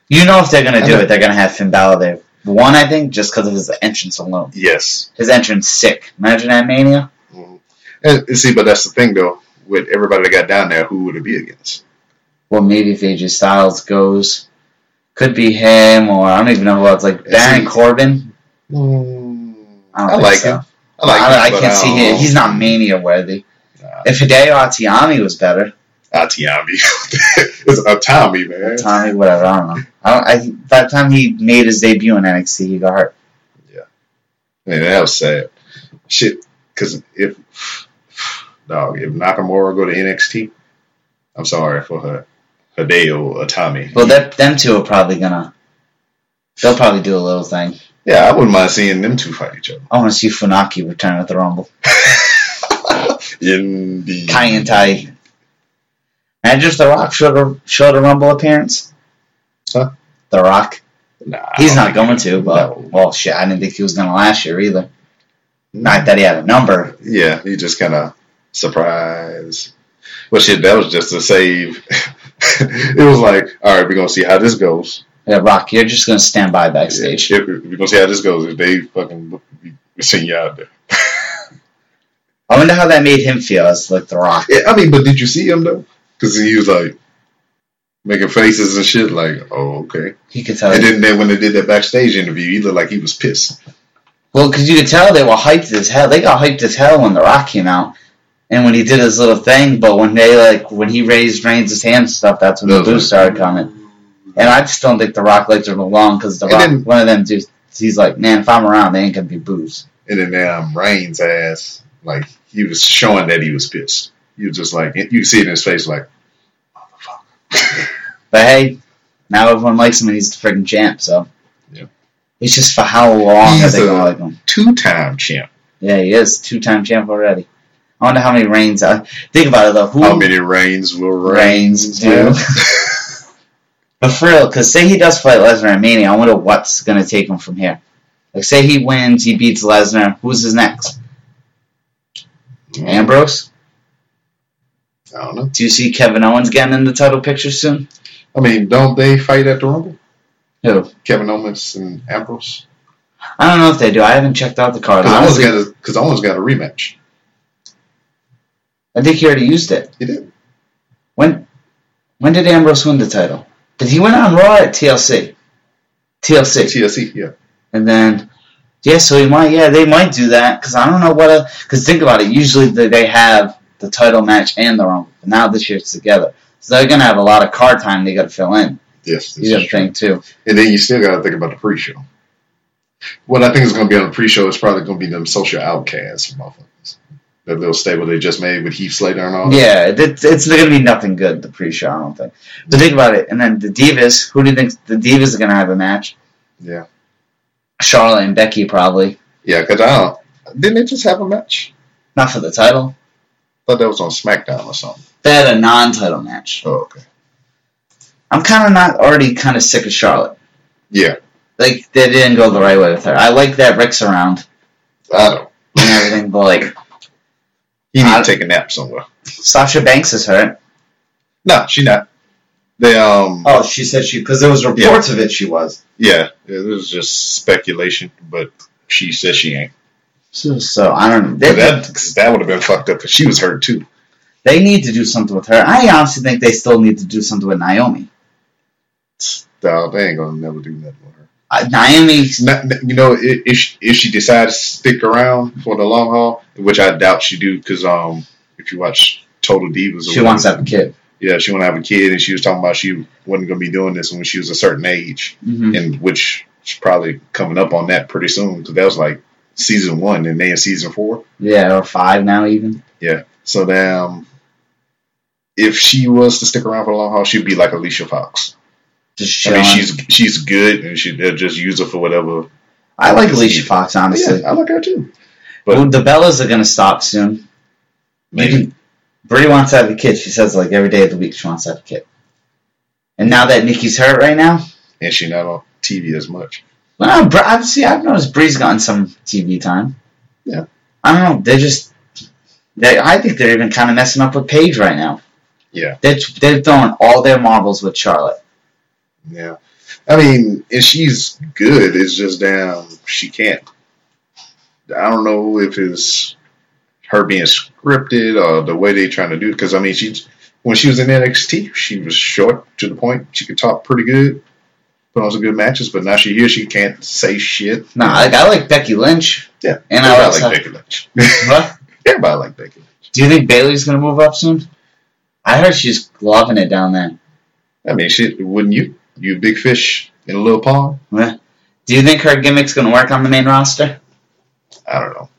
You know if they're gonna do I it, they're gonna have Finn Balor there. One, I think, just because of his entrance alone. Yes. His entrance sick. Imagine that Mania. Mhm. And, and see, but that's the thing though. With everybody that got down there, who would it be against? Well, maybe if AJ Styles goes, could be him, or I don't even know who else. Like Baron see- Corbin. Mm, I, don't I like so. him. I like I, I him, but can't see him. He's not Mania worthy. Nah. If Hideo Atiyami was better, Atiami. it's Atami, man. Tommy, whatever. I don't know. I don't. I by the time he made his debut in NXT, he got hurt. Yeah. Man, that was sad. Shit, because if dog, if Nakamura go to NXT, I'm sorry for her, Hideo Atami. Well, that them two are probably gonna. They'll probably do a little thing. yeah, I wouldn't mind seeing them two fight each other. I want to see Funaki return at the Rumble. In the Kai and Tai. Imagine if The Rock showed a, showed a Rumble appearance. Huh? The Rock. Nah, He's don't going to, but no. well, shit, I didn't think he was going to last year either. Not that he had a number. Yeah, he just kind of surprised. Well, shit, that was just a save. it was like, all right, we're gonna see how this goes. Yeah, Rock, you're just going to stand by backstage. Yeah, we're gonna see how this goes. If they fucking we seen you out there. I wonder how that made him feel as like The Rock. Yeah, I mean, but did you see him though? Because he was like making faces and shit. Like, oh, okay. He could tell. And then, then when they did that backstage interview, he looked like he was pissed. Well, because you could tell they were hyped as hell. They got hyped as hell when The Rock came out, and when he did his little thing. But when they like when he raised Reigns' hand and stuff, that's when the are- boos started coming. And I just don't think The Rock likes him along because The Rock, then- one of them dudes, he's like, man, if I'm around, they ain't gonna be boos. And then um, Reigns' ass, like he was showing that he was pissed. He was just like you see it in his face, like, motherfucker. But hey, now everyone likes him and he's the freaking champ. So Yeah. it's just for how long are they gonna like him? Two-time champ. Yeah, he is two time champ already. I wonder how many reigns. Uh, think about it though. Who How many Reigns will Reigns Reigns do? But for real, because say he does fight Lesnar at Mania, I wonder what's going to take him from here. Like, say he wins, he beats Lesnar. Who's his next? Ambrose? I don't know. Do you see Kevin Owens getting in the title picture soon? I mean, don't they fight at the Rumble? Who? Kevin Owens and Ambrose. I don't know if they do. I haven't checked out the card. Because Owens Honestly, got a Owens got a rematch. I think he already used it. He did. When when did Ambrose win the title? Did he win on Raw at TLC? TLC. TLC, yeah. And then, yeah, so he might, yeah, they might do that because I don't know what. Because think about it, usually they, they have the title match and the Rumble. But now this year it's together, so they're gonna have a lot of card time they got to fill in. Yes, You got to think too. And then you still got to think about the pre-show. What I think is going to be on the pre-show is probably going to be them social outcasts motherfuckers. That little stable they just made with Heath Slater and all. Yeah, it, it's gonna be nothing good the pre-show. I don't think. But think about it, and then the Divas. Who do you think the Divas are gonna have a match? Yeah. Charlotte and Becky probably Yeah, because I don't. Didn't they just have a match? not for the title. thought that was on SmackDown or something. They had a non-title match. Oh, okay. I'm kind of not already kind of sick of Charlotte. Yeah, Like they didn't go the right way with her. I like that Rick's around. I don't. and everything, but like He need I- to take a nap somewhere. Sasha Banks is hurt. No, she not. They um. Oh, she said she because there was reports of it. She was. Yeah, it was just speculation, but she says she ain't. So, so I don't. They, that that would have been fucked up if she was hurt too. they need to do something with her. I honestly think they still need to do something with Naomi. No, they ain't gonna never do nothing with her. Uh, Naomi, Not, you know, if she, if she decides to stick around for the long haul, which I doubt she do, because um, if you watch Total Divas, she wants to have a kid. Yeah, she want to have a kid, and she was talking about she wasn't gonna be doing this when she was a certain age, hmm and which she's probably coming up on that pretty soon because that was like season one, and they in season four. Yeah, or five now even. Yeah. So then, if she was to stick around for the long haul, she'd be like Alicia Fox. Just I mean, she's she's good, and she they'll just use her for whatever. I like Alicia Fox honestly. Yeah, I like her too. but- well, the Bellas are gonna stop soon. You Maybe. can, Brie wants to have a kid. She says like every day of the week she wants to have a kid. And now that Nikki's hurt right now, and she not on TV as much. well, Br- I've see, I've noticed Brie's gotten some TV time. Yeah. I don't know. They're just. They, I think they're even kind of messing up with Paige right now. Yeah. They're, they're throwing all their marbles with Charlotte. Yeah, I mean, and she's good. It's just damn, she can't. I don't know if it's her being scripted or the way they're trying to do it. Because I mean, she's when she was in NXT, she was short to the point. She could talk pretty good, put on some good matches. But now she here, she can't say shit. No, like, I like Becky Lynch. Yeah, And I like Becky Lynch. What? everybody like Becky Lynch. Do you think Bayley's going to move up soon? I heard she's loving it down there. I mean, shit, wouldn't you? You big fish in a little pond? Yeah. Do you think her gimmick's gonna work on the main roster? I don't know.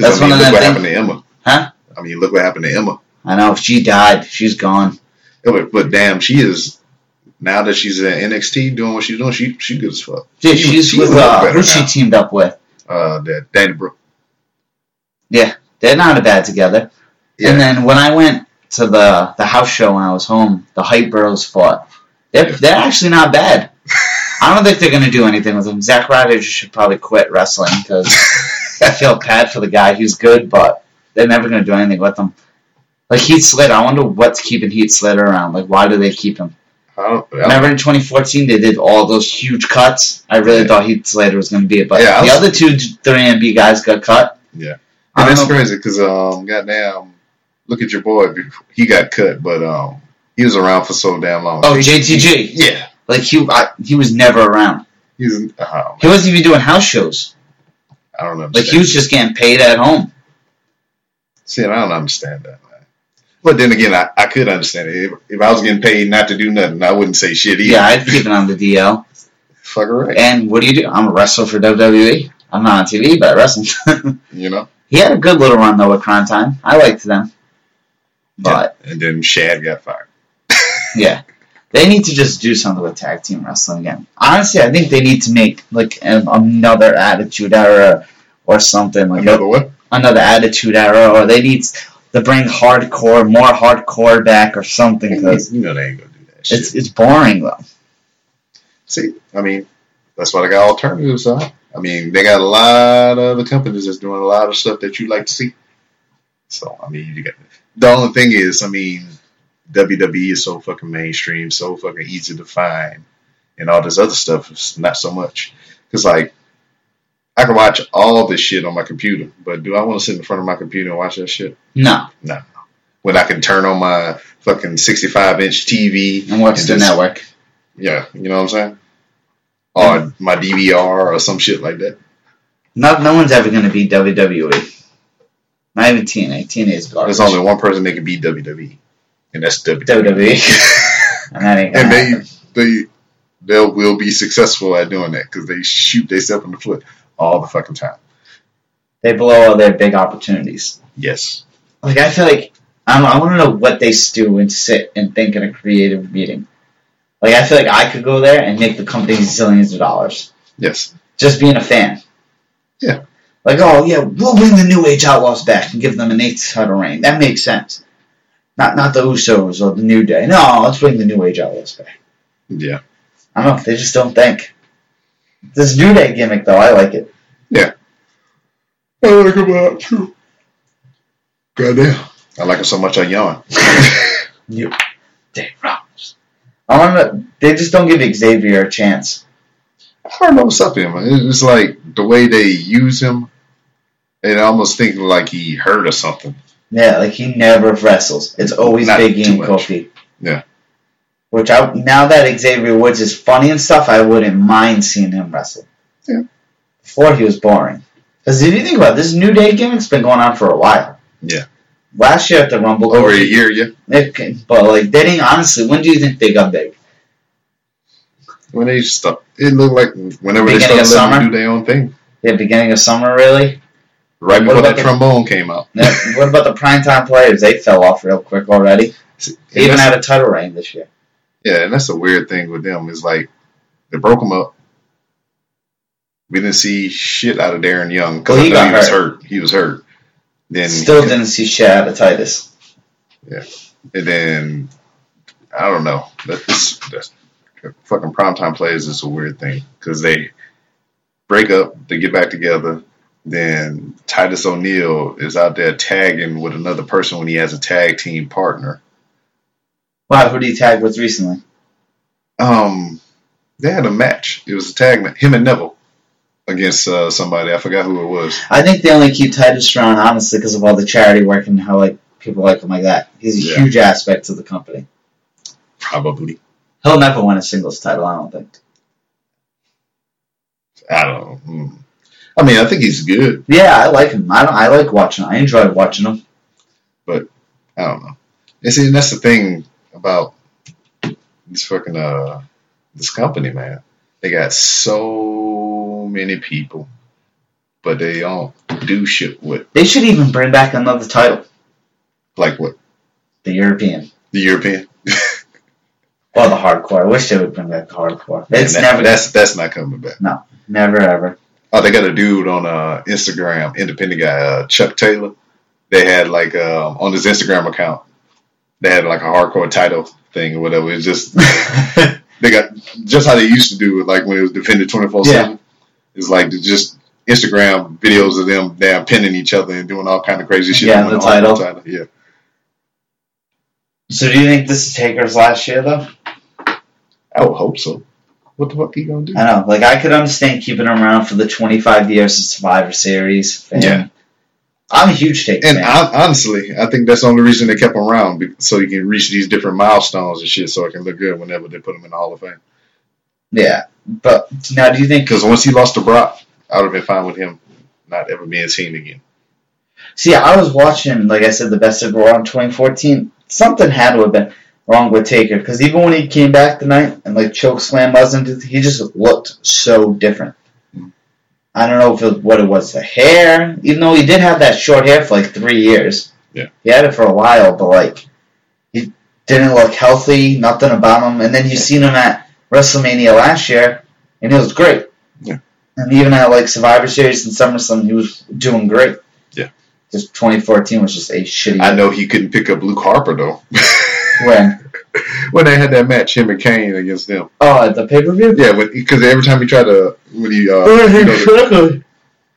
That's I mean, one of look what things- happened to Emma. Huh? I mean, look what happened to Emma. I know if she died, she's gone. Yeah, But, but damn, she is now that she's in NXT doing what she's doing. She she good as fuck. Dude, She- she's she with uh, who's she teamed up with? Uh, that Dana Brooke. Yeah, they're not a bad together. Yeah. And then when I went to the the house show when I was home, the Hype Bros fought. They're, Yeah. they're actually not bad. I don't think they're going to do anything with them. Zack Ryder should probably quit wrestling because I feel bad for the guy. He's good, but they're never going to do anything with him. Like Heath Slater, I wonder what's keeping Heath Slater around. Like, why do they keep him? I don't- Remember in 2014 they did all those huge cuts. I really Yeah. thought Heath Slater was going to be it, but Yeah, the was- other two 3MB guys got cut. Yeah. And that's know. crazy because um, goddamn, look at your boy. He got cut, but um, he was around for so damn long. Oh, JTG. Yeah, Like he, I, he was never around. he's. Uh, He wasn't even doing house shows. I don't understand. Like he was just getting paid at home. See, I don't understand that. Man. But then again, I, I could understand it. If, if I was getting paid not to do nothing, I wouldn't say shit either. Yeah, I'd keep it on the DL. Fuck right. And what do you do? I'm a wrestler for WWE. I'm not on TV, but I wrestle. You know. he had a good little run though with Crime Time. I liked them, but And then Shad got fired. yeah, they need to just do something with tag team wrestling again. Honestly, I think they need to make like an, another Attitude Era or something like Another what? another Attitude Era, or they need to bring hardcore, more hardcore back or something because You know they ain't gonna do that shit. it's it's boring though. See, I mean, that's why they got alternatives, huh? I mean, they got a lot of other companies that's doing a lot of stuff that you like to see. So, I mean, you got the only thing is, I mean, WWE is so fucking mainstream, so fucking easy to find, and all this other stuff is not so much. Because, like, I can watch all this shit on my computer, but do I want to sit in front of my computer and watch that shit? No, no. When I can turn on my fucking 65 inch TV and what's the just- network? yeah, you know what I'm saying? Or my DVR or some shit like that. No, no one's ever going to beat WWE. Not even TNA. TNA is garbage. There's only one person that can beat WWE, and that's WWE. WWE. and that ain't and they they they will be successful at doing that because they shoot themselves in the foot all the fucking time. They blow all their big opportunities. Yes. Like I feel like I don't I want to know what they do and sit and think in a creative meeting. Like I feel like I could go there and make the company zillions of dollars Yes. just being a fan. Yeah. Like oh yeah, we'll bring the New Age Outlaws back and give them an eighth title reign. That makes sense. Not not the Usos or the New Day. No, let's bring the New Age Outlaws back. Yeah. I don't know. They just don't think. This New Day gimmick though, I like it. Yeah. I like him a lot too. Goddamn. I like him so much I yawn. New Day Rollins. I want to. They just don't give Xavier a chance. I don't know what's up with him. It's like the way they use him. It almost think like he hurt or something. Yeah, like he never wrestles. It's always Not Big E too and much. Kofi. Yeah. Which I now that Xavier Woods is funny and stuff, I wouldn't mind seeing him wrestle. Yeah. Before he was boring. Because if you think about it, this New Day gimmick's been going on for a while. Yeah. Last year at the Rumble, Over a year, yeah. Okay, but like they didn't. Honestly, when do you think they got big? When they start, it looked like whenever they Beginning started of letting them do their own thing. Yeah, beginning of summer, really. Right What before that the- trombone came out. Yeah, what about the primetime players? They fell off real quick already. They even that's- had a title reign this year. Yeah, and that's a weird thing with them. Is like they broke him up. We didn't see shit out of Darren Young because Well, he I know got he was hurt. He was hurt. Then Still didn't see shit out of Titus. Yeah, and then I don't know. That this that's, fucking primetime players is a weird thing because they break up, they get back together. Then Titus O'Neil is out there tagging with another person when he has a tag team partner. Wow, who did he tag with recently? Um, they had a match. It was a tag match. Him and Neville against uh, somebody. I forgot who it was. I think they only keep Titus around honestly because of all the charity work and how like people like him like that. He's a Yeah. huge aspect to the company. Probably. He'll never win a singles title, I don't think. I don't know. I mean, I think he's good. Yeah, I like him. I I like watching him. I enjoy watching him. But I don't know. And see, and that's the thing about this fucking uh this company, man. They got so many people, but they don't do shit with They should even bring back another title, like what the European. the European. Or the hardcore. I wish they would bring back the hardcore. It's that- never, that's that's not coming back. No, never ever. Oh, they got a dude on uh, Instagram, independent guy, uh, Chuck Taylor. They had like uh, on his Instagram account, they had like a hardcore title thing or whatever. It's just they got just how they used to do it, like when it was defended twenty four seven. It's like just Instagram videos of them damn pinning each other and doing all kind of crazy shit. Yeah, on the title. Yeah, So do you think this is Taker's last year though? I would hope so. What the fuck are you gonna do? I know. Like I could understand keeping him around for the 25 years of Survivor Series. fan. Yeah. I'm a huge Taker And fan. I, honestly, I think that's the only reason they kept him around, so he can reach these different milestones and shit, so it can look good whenever they put him in the Hall of Fame. yeah, but now do you think? Because once he lost to Brock, I would have been fine with him not ever being seen again. See, I was watching, like I said, the best of Raw in 2014. Something had to have been wrong with Taker because even when he came back tonight and like choke slam wasn't, he just looked so different. I don't know if it, what it was, the hair. Even though he did have that short hair for like three years, Yeah. he had it for a while, but like he didn't look healthy. Nothing about him. And then you seen him at WrestleMania last year, and he was great. Yeah. And even at like Survivor Series and SummerSlam, he was doing great. Yeah. Just 2014 was just a shitty. I know he couldn't pick up Luke Harper though. When? when they had that match, him and Kane against them. Oh, at the pay per view. Yeah, because every time he tried to, when he, uh, you know, the-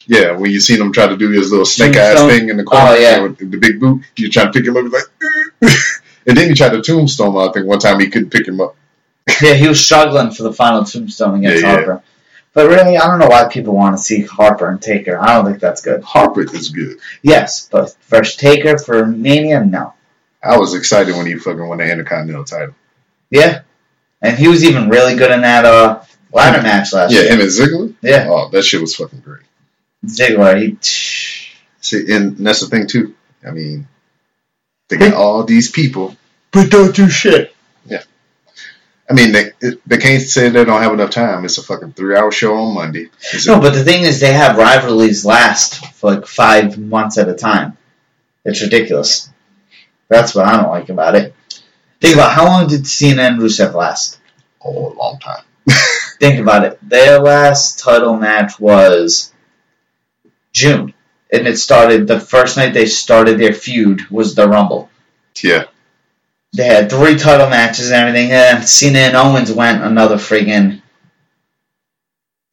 yeah, when you seen him try to do his little snake eyes thing in the corner Oh, yeah. with the, the big boot, you try to pick him up, he's like, and then he tried to tombstone. him. I think one time he couldn't pick him up. yeah, he was struggling for the final tombstone against Yeah, yeah. Harper. But really, I don't know why people want to see Harper and Taker. I don't think that's good. Harper is good. Yes, but first Taker for Mania, no. I was excited when he fucking won the Intercontinental title. Yeah, and he was even really good in that uh, ladder match last Yeah, year. him and Ziggler. Yeah, Oh, that shit was fucking great. Ziggler. He, See, and that's the thing too. I mean, they got all these people. but don't do shit. Yeah, I mean, they they can't say they don't have enough time. It's a fucking three hour show on Monday. It's No, but the thing is, they have rivalries last for like five months at a time. It's ridiculous. That's what I don't like about it. Think about how long did Cena and Rusev last? oh, a long time. Think about it. Their last title match was June, and it started the first night they started their feud was the Rumble. Yeah, They had three title matches and everything, and Cena and Owens went another friggin'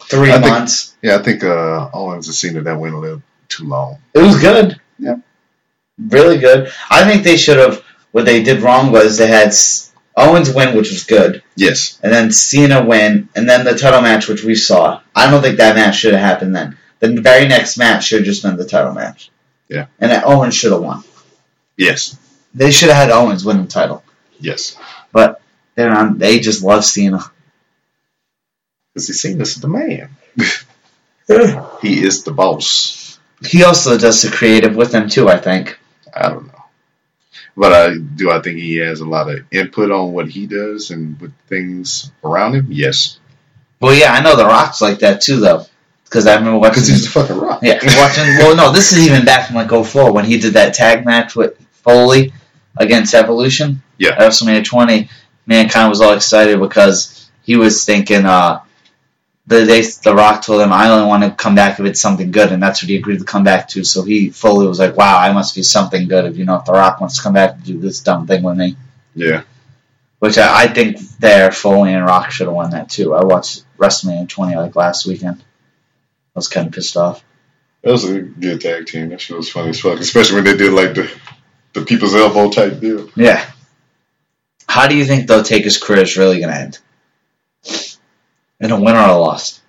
three I think- months. yeah. I think uh, Owens and Cena that went a little too long. It was good. Yeah. Really good. I think they should have. What they did wrong was they had Owens win, which was good, Yes, and then Cena win, and then the title match, which we saw. I don't think that match should have happened then. The very next match should have just been the title match. Yeah. And then Owens should have won. yes, They should have had Owens win the title. yes. But they're on. They just love Cena. Because he Cena's the man. He is the boss. He also does the creative with them too. I think. I don't know, but I do. I think he has a lot of input on what he does and with things around him. Yes, Well, yeah, I know the Rock's like that too, though, because I remember watching. because he's the fucking rock. Yeah, watching. Well, no, this is even back from like 04 when he did that tag match with Foley against Evolution. Yeah. At WrestleMania 20, Mankind was all excited because he was thinking, uh, the they, the Rock told him, "I only want to come back if it's something good," and that's what he agreed to come back to. So he fully was like, "Wow, I must be something good if you know if the Rock wants to come back and do this dumb thing with me." yeah. Which I, I think there Foley and Rock should have won that too. I watched WrestleMania 20 like last weekend. I was kind of pissed off. That was a good tag team. That shit was funny as fuck, especially when they did like the the people's elbow type deal. Yeah. How do you think though Taker's career is really going to end? In a win or a loss?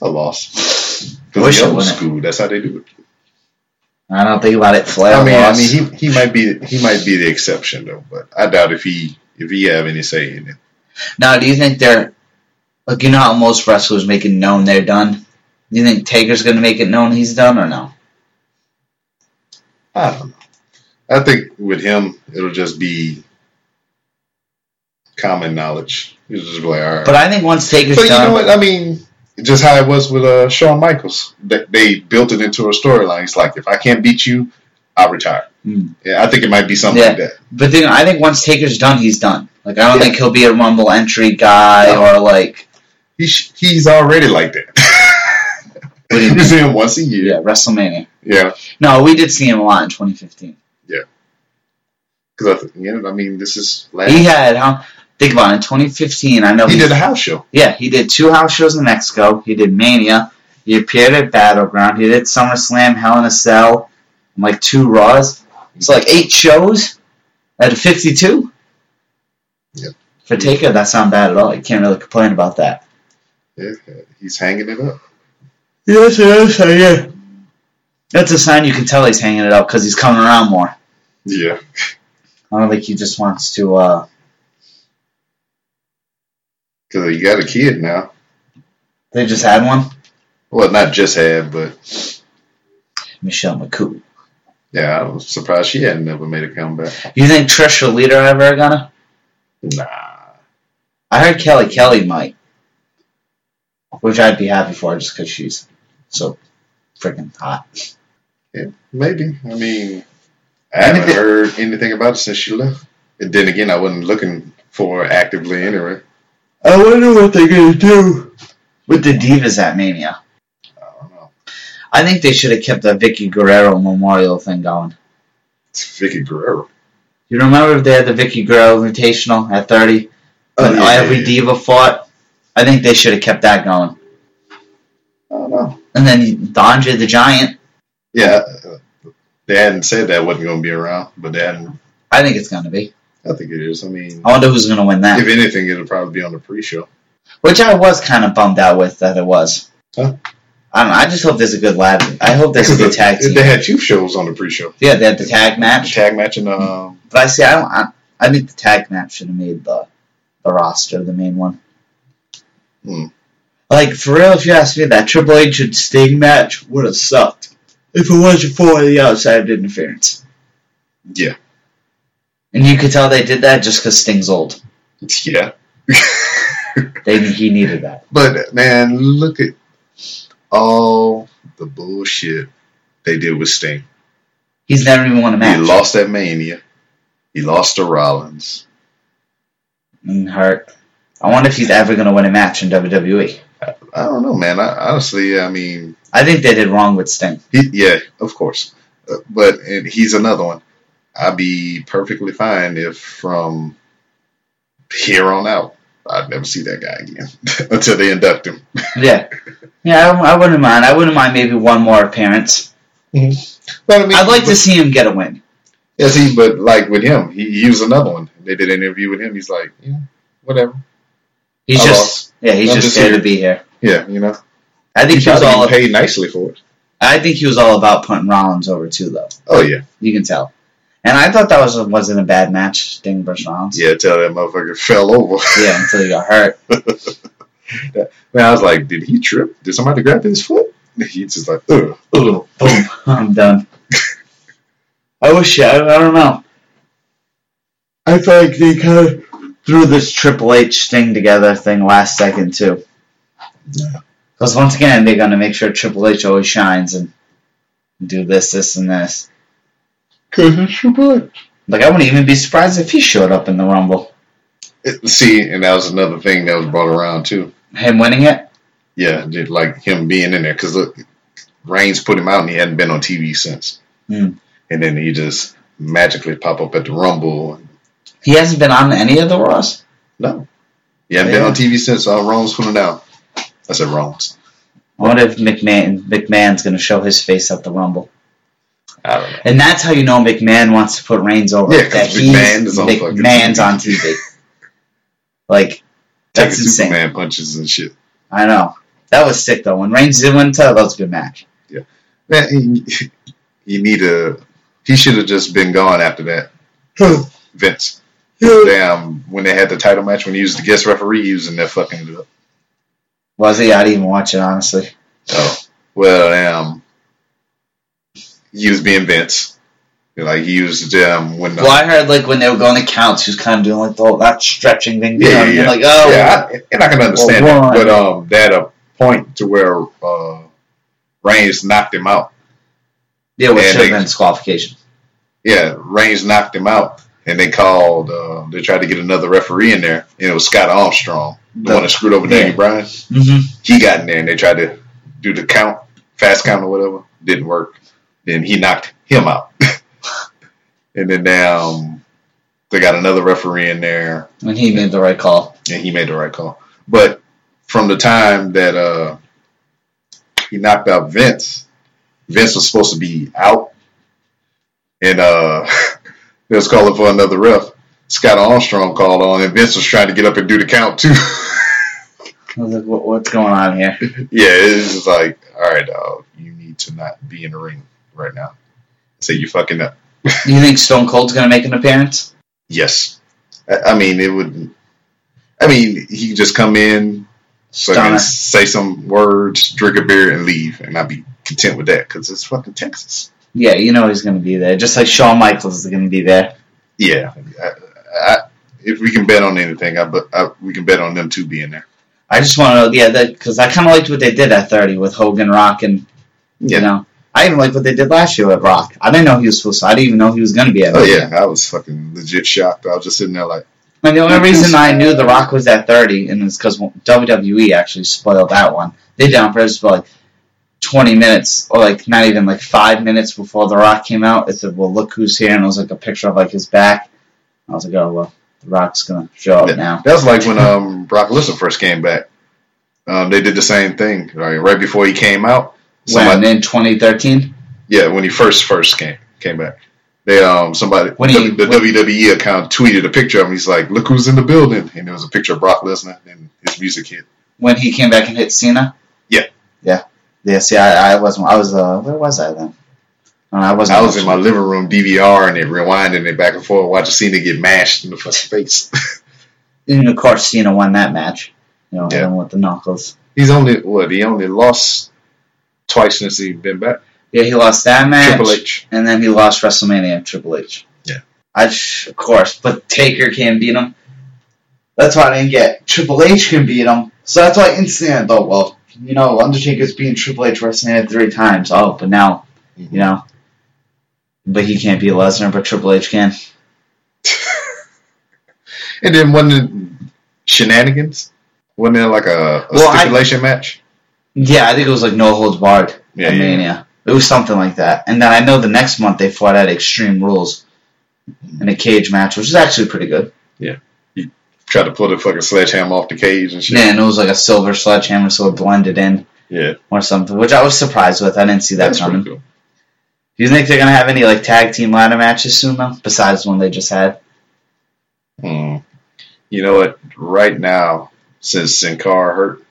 A lost Wish I wouldn't. school. That's how they do it. I don't think about it. Flair I mean. I mean, he he might be he might be the exception though, but I doubt if he if he have any say in it. now, do you think they're like you know how most wrestlers make it known they're done? Do you think Taker's going to make it known he's done or no? I don't know. I think with him, it'll just be common knowledge. He'll just like, all right. But I think once Taker's But you done, know what? I mean, just how it was with uh, Shawn Michaels. They, they built it into a storyline. It's like, if I can't beat you, I'll retire. Hmm. Yeah, I think it might be something Yeah. like that. but then I think once Taker's done, he's done. Like I don't Yeah. think he'll be a Rumble entry guy No. or like He sh- he's already like that. You you see him once a year. yeah WrestleMania. Yeah, No, we did see him a lot in 2015. Yeah. because I, th- yeah, I mean, this is last. He had huh? Think about it. In 2015, I know he he did a house show. Yeah, he did two house shows in Mexico. He did Mania. He appeared at Battleground. He did SummerSlam, Hell in a Cell, and like two Raws. It's like eight shows out of 52. Yep. For Taker, that's not bad at all. You can't really complain about that. Yeah, he's hanging it up. Yes, yes, yeah. That's a sign you can tell he's hanging it up because he's coming around more. Yeah, I don't think he just wants to. uh because you got a kid now. They just had one. Well, not just had, but Michelle McCool. yeah, I was surprised she hadn't never made a comeback. You think Trish or Lita are ever gonna? Nah, I heard Kelly Kelly might, which I'd be happy for just because she's so freaking hot. Yeah, maybe. I mean, I haven't heard anything about it since she left. And then again, I wasn't looking for her actively anyway. I wonder what they're gonna do with the Divas at Mania. I don't know. I think they should have kept the Vickie Guerrero Memorial thing going. It's Vickie Guerrero. You remember if they had the Vickie Guerrero Invitational at 30? When Oh, yeah, every yeah, diva fought? I think they should have kept that going. I don't know. And then Andre the Giant, Yeah, uh, they hadn't said that wasn't going to be around, but they hadn't. I think it's gonna be. I think it is. I mean, I wonder who's gonna win that. if anything, it'll probably be on the pre-show. Which I was kind of bummed out with that it was. Huh? I don't know. I just hope there's a good lad. I hope there's a good tag team. They had two shows on the pre-show. Yeah, they had the tag match. Tag match and um, But I see. I don't. I, I think the tag match should have made the the roster, the main one. Hmm. Like for real, if you ask me, that Triple H and Sting match would have sucked if it wasn't for the outside interference. yeah, And you could tell they did that just because Sting's old. yeah. They he needed that. But man, look at all the bullshit they did with Sting. He's never even won a match. He lost at Mania. He lost to Rollins. and hurt. I wonder if he's ever going to win a match in WWE. I don't know, man. I, honestly, I mean, I think they did wrong with Sting. he, yeah, of course. Uh, but and he's another one. I'd be perfectly fine if from here on out, I'd never see that guy again until they induct him. Yeah, yeah. I, I wouldn't mind. I wouldn't mind maybe one more appearance. Mm-hmm. But I mean, I'd like to see him get a win. Yeah, see, but like with him, he, he was another one. They did an interview with him. He's like, yeah, whatever. He's I just lost. yeah. He's I'm just just there here. to be here. Yeah, you know, I think he he was all. paid nicely for it. I think he was all about putting Rollins over too, though. Oh yeah, You can tell. And I thought that was wasn't a bad match, Sting versus Rollins. yeah. Tell that motherfucker fell over. Yeah, until he got hurt. Man, I was like, did he trip? Did somebody grab his foot? He's just like, ugh. Ooh, boom, I'm done. Oh, I wish I, I don't know. I feel like they kind of threw this Triple H Sting together thing last second too. Yeah. Because once again, they're gonna make sure Triple H always shines and do this, this, and this. Cause it's Triple H. Like I wouldn't even be surprised if he showed up in the Rumble. It- See, and that was another thing that was brought around too. Him winning it. Yeah, did like him being in there because look, Reigns put him out and he hadn't been on TV since. Hmm. And then he just magically pop up at the Rumble. He hasn't been on any of the Raws. No, he hasn't been on TV since uh, Rollins put him down. I said Rollins. I wonder if McMahon McMahon's gonna show his face at the Rumble. I don't know. And that's how you know McMahon wants to put Reigns over. Yeah, 'cause that McMahon he's is on McMahon's on TV. like that's Taking insane. Superman punches and shit. I know that was sick though. When Reigns did win, that was a good match. Yeah. Man, he, he need a. He should have just been gone after that. Vince. Damn, when they had the title match, when he was the guest referee, he was in there fucking it up. Was he? I didn't even watch it honestly. Oh, well, um, he was being Vince. Like he used them when Well, I heard like when they were going to counts, he was kind of doing like the whole that stretching thing. Yeah, know what I mean? yeah. Like, oh, yeah, I, and I can understand Well, that, but um, they had a point to where uh, Reigns knocked him out. yeah, which Yeah, should have been disqualification. Yeah, Reigns knocked him out, and they called. Uh, they tried to get another referee in there, and it was Scott Armstrong, the, The- one that screwed over yeah. Daniel Bryan. Mm-hmm. He got in there, and they tried to do the count, fast count or whatever. Didn't work. Then he knocked him out, and then um, they got another referee in there, And he made the right call. and he made the right call. But from the time that uh, he knocked out Vince, Vince was supposed to be out, and uh, they was calling for another ref. Scott Armstrong called on, and Vince was trying to get up and do the count too. I was like, what's going on here? yeah, it's just like, all right, dog, you need to not be in the ring right now. Say you fucking up. Do you think Stone Cold's going to make an appearance? Yes, I, I mean it would. I mean he could just come in, fucking say some words, drink a beer, and leave, and I'd be content with that because it's fucking Texas. Yeah, you know he's going to be there. Just like Shawn Michaels is going to be there. Yeah, I, I, if we can bet on anything, I, but I, we can bet on them two being there. I just want to know, yeah, because I kind of liked what they did at 30 with Hogan, Rock, and, Yeah. you know, I even liked what they did last year with Rock. I didn't know he was supposed to. I didn't even know he was going to be at Oh 30. yeah, I was fucking legit shocked. I was just sitting there like, And the only reason I knew The Rock was at 30, and it's because WWE actually spoiled that one. They down for for like 20 minutes, or like not even like five minutes before The Rock came out. It said, well, look who's here, and it was like a picture of like his back. I was like, oh, well, The Rock's going to show up Yeah. now. That was like when um Brock Lesnar first came back. Um, they did the same thing. Right, right before he came out. When Somebody, in 2013? yeah, when he first first came came back. They um somebody When he- the WWE account tweeted a picture of him. He's like, "Look who's in the building," and there was a picture of Brock Lesnar and his music hit. When he came back and hit Cena? Yeah. Yeah. Yeah, see, I, I wasn't, I was, uh, where was I then? No, I wasn't. I was in my living room DVR and it rewinding it back and forth, watching Cena get mashed in the fucking face. And of course, Cena won that match. You know, Yeah. with the knuckles. He's only what he only lost twice since he been back. Yeah, he lost that match. Triple H. and then he lost WrestleMania Triple H. Yeah. I sh- of course, but Taker can't beat him. That's why I didn't get Triple H can beat him. So that's why instantly I thought, oh, well, you know, Undertaker's beaten Triple H WrestleMania three times. Oh, but now, you know, but he can't beat Lesnar, but Triple H can. And then wasn't shenanigans? Wasn't there like a, a Well, I- stipulation match? Yeah, I think it was like no holds barred. Yeah, at yeah. Mania. It was something like that. And then I know the next month they fought at Extreme Rules in a cage match, which is actually pretty good. Yeah. You tried to pull the fucking sledgehammer off the cage and shit. Yeah, and it was like a silver sledgehammer, so it blended in. Yeah, or something, which I was surprised with. I didn't see that that's coming. pretty Do you think they're gonna have any like tag team ladder matches soon though, besides the one they just had? Hmm. You know what? Right now, since Sin Cara hurt,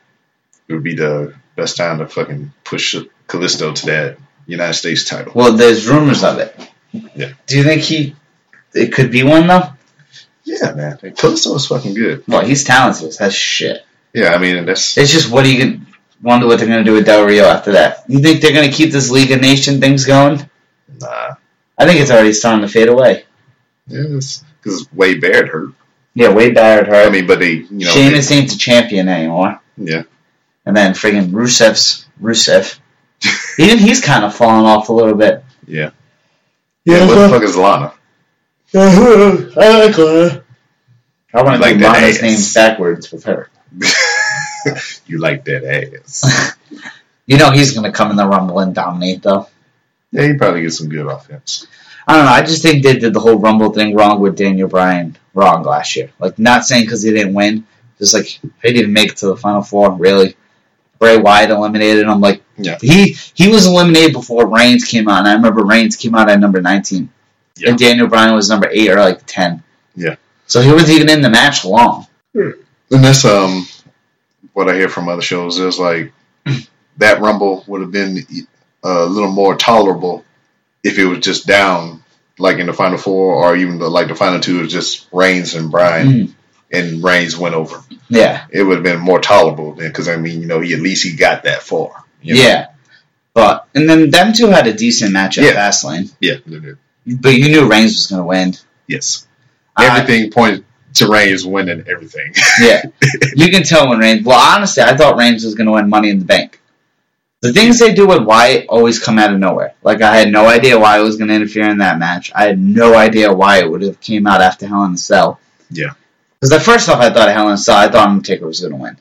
it would be the best time to fucking push Kalisto to that United States title. Well, there's rumors of it. Yeah. Do you think he? It could be one though. Yeah, man. Kalisto is fucking good. Well, he's talented. That's shit. Yeah, I mean that's It's just what do you gonna wonder what they're gonna do with Del Rio after that? You think they're gonna keep this League of Nation things going? nah. I think it's already starting to fade away. Yeah, because Wade Barrett hurt. Yeah, Wade Barrett I hurt. mean, but they, you know, Sheamus ain't the champion anymore. yeah, And then friggin' Rusev's Rusev. Even he's kind of fallen off a little bit. yeah. Yeah, what the fuck is Lana? I like Lana. I want to Like do that Lana's ass. name backwards with her. you like that ass? You know he's going to come in the Rumble and dominate, though. yeah, he probably get some good offense. I don't know. I just think they did the whole Rumble thing wrong with Daniel Bryan wrong last year. Like, not saying because he didn't win, just like he didn't make it to the Final Four, really. Bray Wyatt eliminated him. Like, Yeah. he he was eliminated before Reigns came out, and I remember Reigns came out at number 19. Yeah. And Daniel Bryan was number 8 or like 10. Yeah. So he wasn't even in the match long. And that's um what I hear from other shows is like that Rumble would have been a little more tolerable if it was just down like in the final four or even the, like the final two is just Reigns and Bryan Mm. and Reigns went over. Yeah. It would have been more tolerable then because I mean you know he at least he got that far. you know? Yeah. But and then them two had a decent match at Yeah. Fastlane. yeah. they did. but you knew Reigns was going to win. Yes. Everything pointed to Reigns winning everything. yeah, you can tell when Reigns. Well, honestly, I thought Reigns was going to win Money in the Bank. The things they do with Wyatt always come out of nowhere. Like I had no idea Wyatt was going to interfere in that match. I had no idea Wyatt would have came out after Hell in a Cell. Yeah. Because at first off, I thought a Cell. I thought Undertaker was going to win.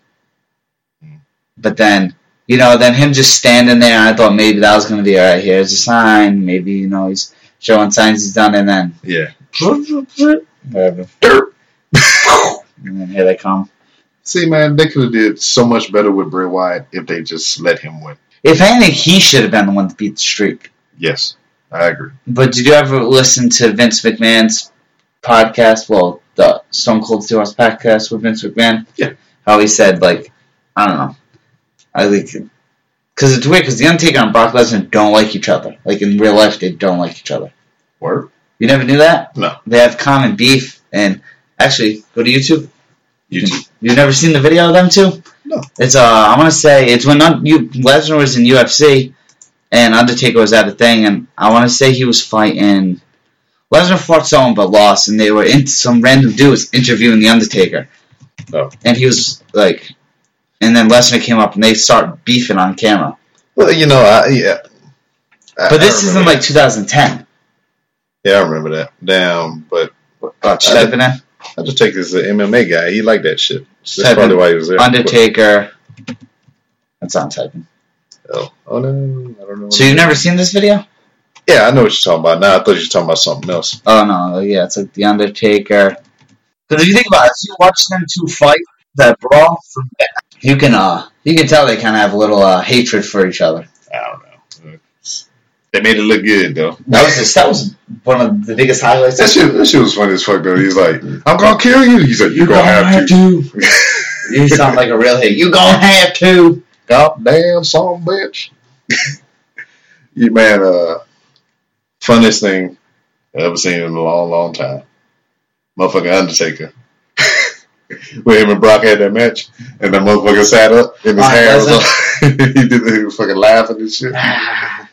Mm. But then, you know, then him just standing there, I thought maybe that was going to be all right. Here's a sign. Maybe you know he's showing signs he's done, and then yeah. whatever. And then here they come. See, man, they could have did so much better with Bray Wyatt if they just let him win. If anything, he should have been the one to beat the streak. Yes, I agree. But did you ever listen to Vince McMahon's podcast? Well, the Stone Cold Steve Austin podcast with Vince McMahon. Yeah. How he said like, I don't know, I think because it's weird because the Undertaker and Brock Lesnar don't like each other. Like in real life, they don't like each other. Word? You never knew that? No. They have common beef, and actually, go to YouTube. You too. You've never seen the video of them two? No. It's uh, I want to say it's when Un- you Lesnar was in UFC, and Undertaker was at a thing, and I want to say he was fighting. Lesnar fought someone but lost, and they were in some random dude was interviewing the Undertaker. Oh. And he was like, and then Lesnar came up, and they start beefing on camera. Well, you know, I yeah. I- But this is in like 2010. Yeah, I remember that. Damn, but Uh, should I have been in? I just take this as an MMA guy. He liked that shit. That's Type probably why he was there. Undertaker. That's on typing. Oh, oh no, I don't know. So you've never seen this video? Yeah, I know what you're talking about. Now I thought you were talking about something else. Oh no, yeah, it's like the Undertaker. Because if you think about it, if you watch them two fight that brawl, from you can uh you can tell they kind of have a little uh, hatred for each other. I don't know. They made it look good though. That was just, that was one of the biggest highlights. That shit, that shit was funny as fuck though. He's like, I'm gonna kill you. He's like, you're gonna, have, to. You sound like a real hate. You gonna have to. Goddamn son bitch. you man, uh, funniest thing I've ever seen in a long, long time. Motherfucking Undertaker. When him and Brock had that match, and the motherfucker sat up, and his Oh, hair was he did. He was fucking laughing and shit. I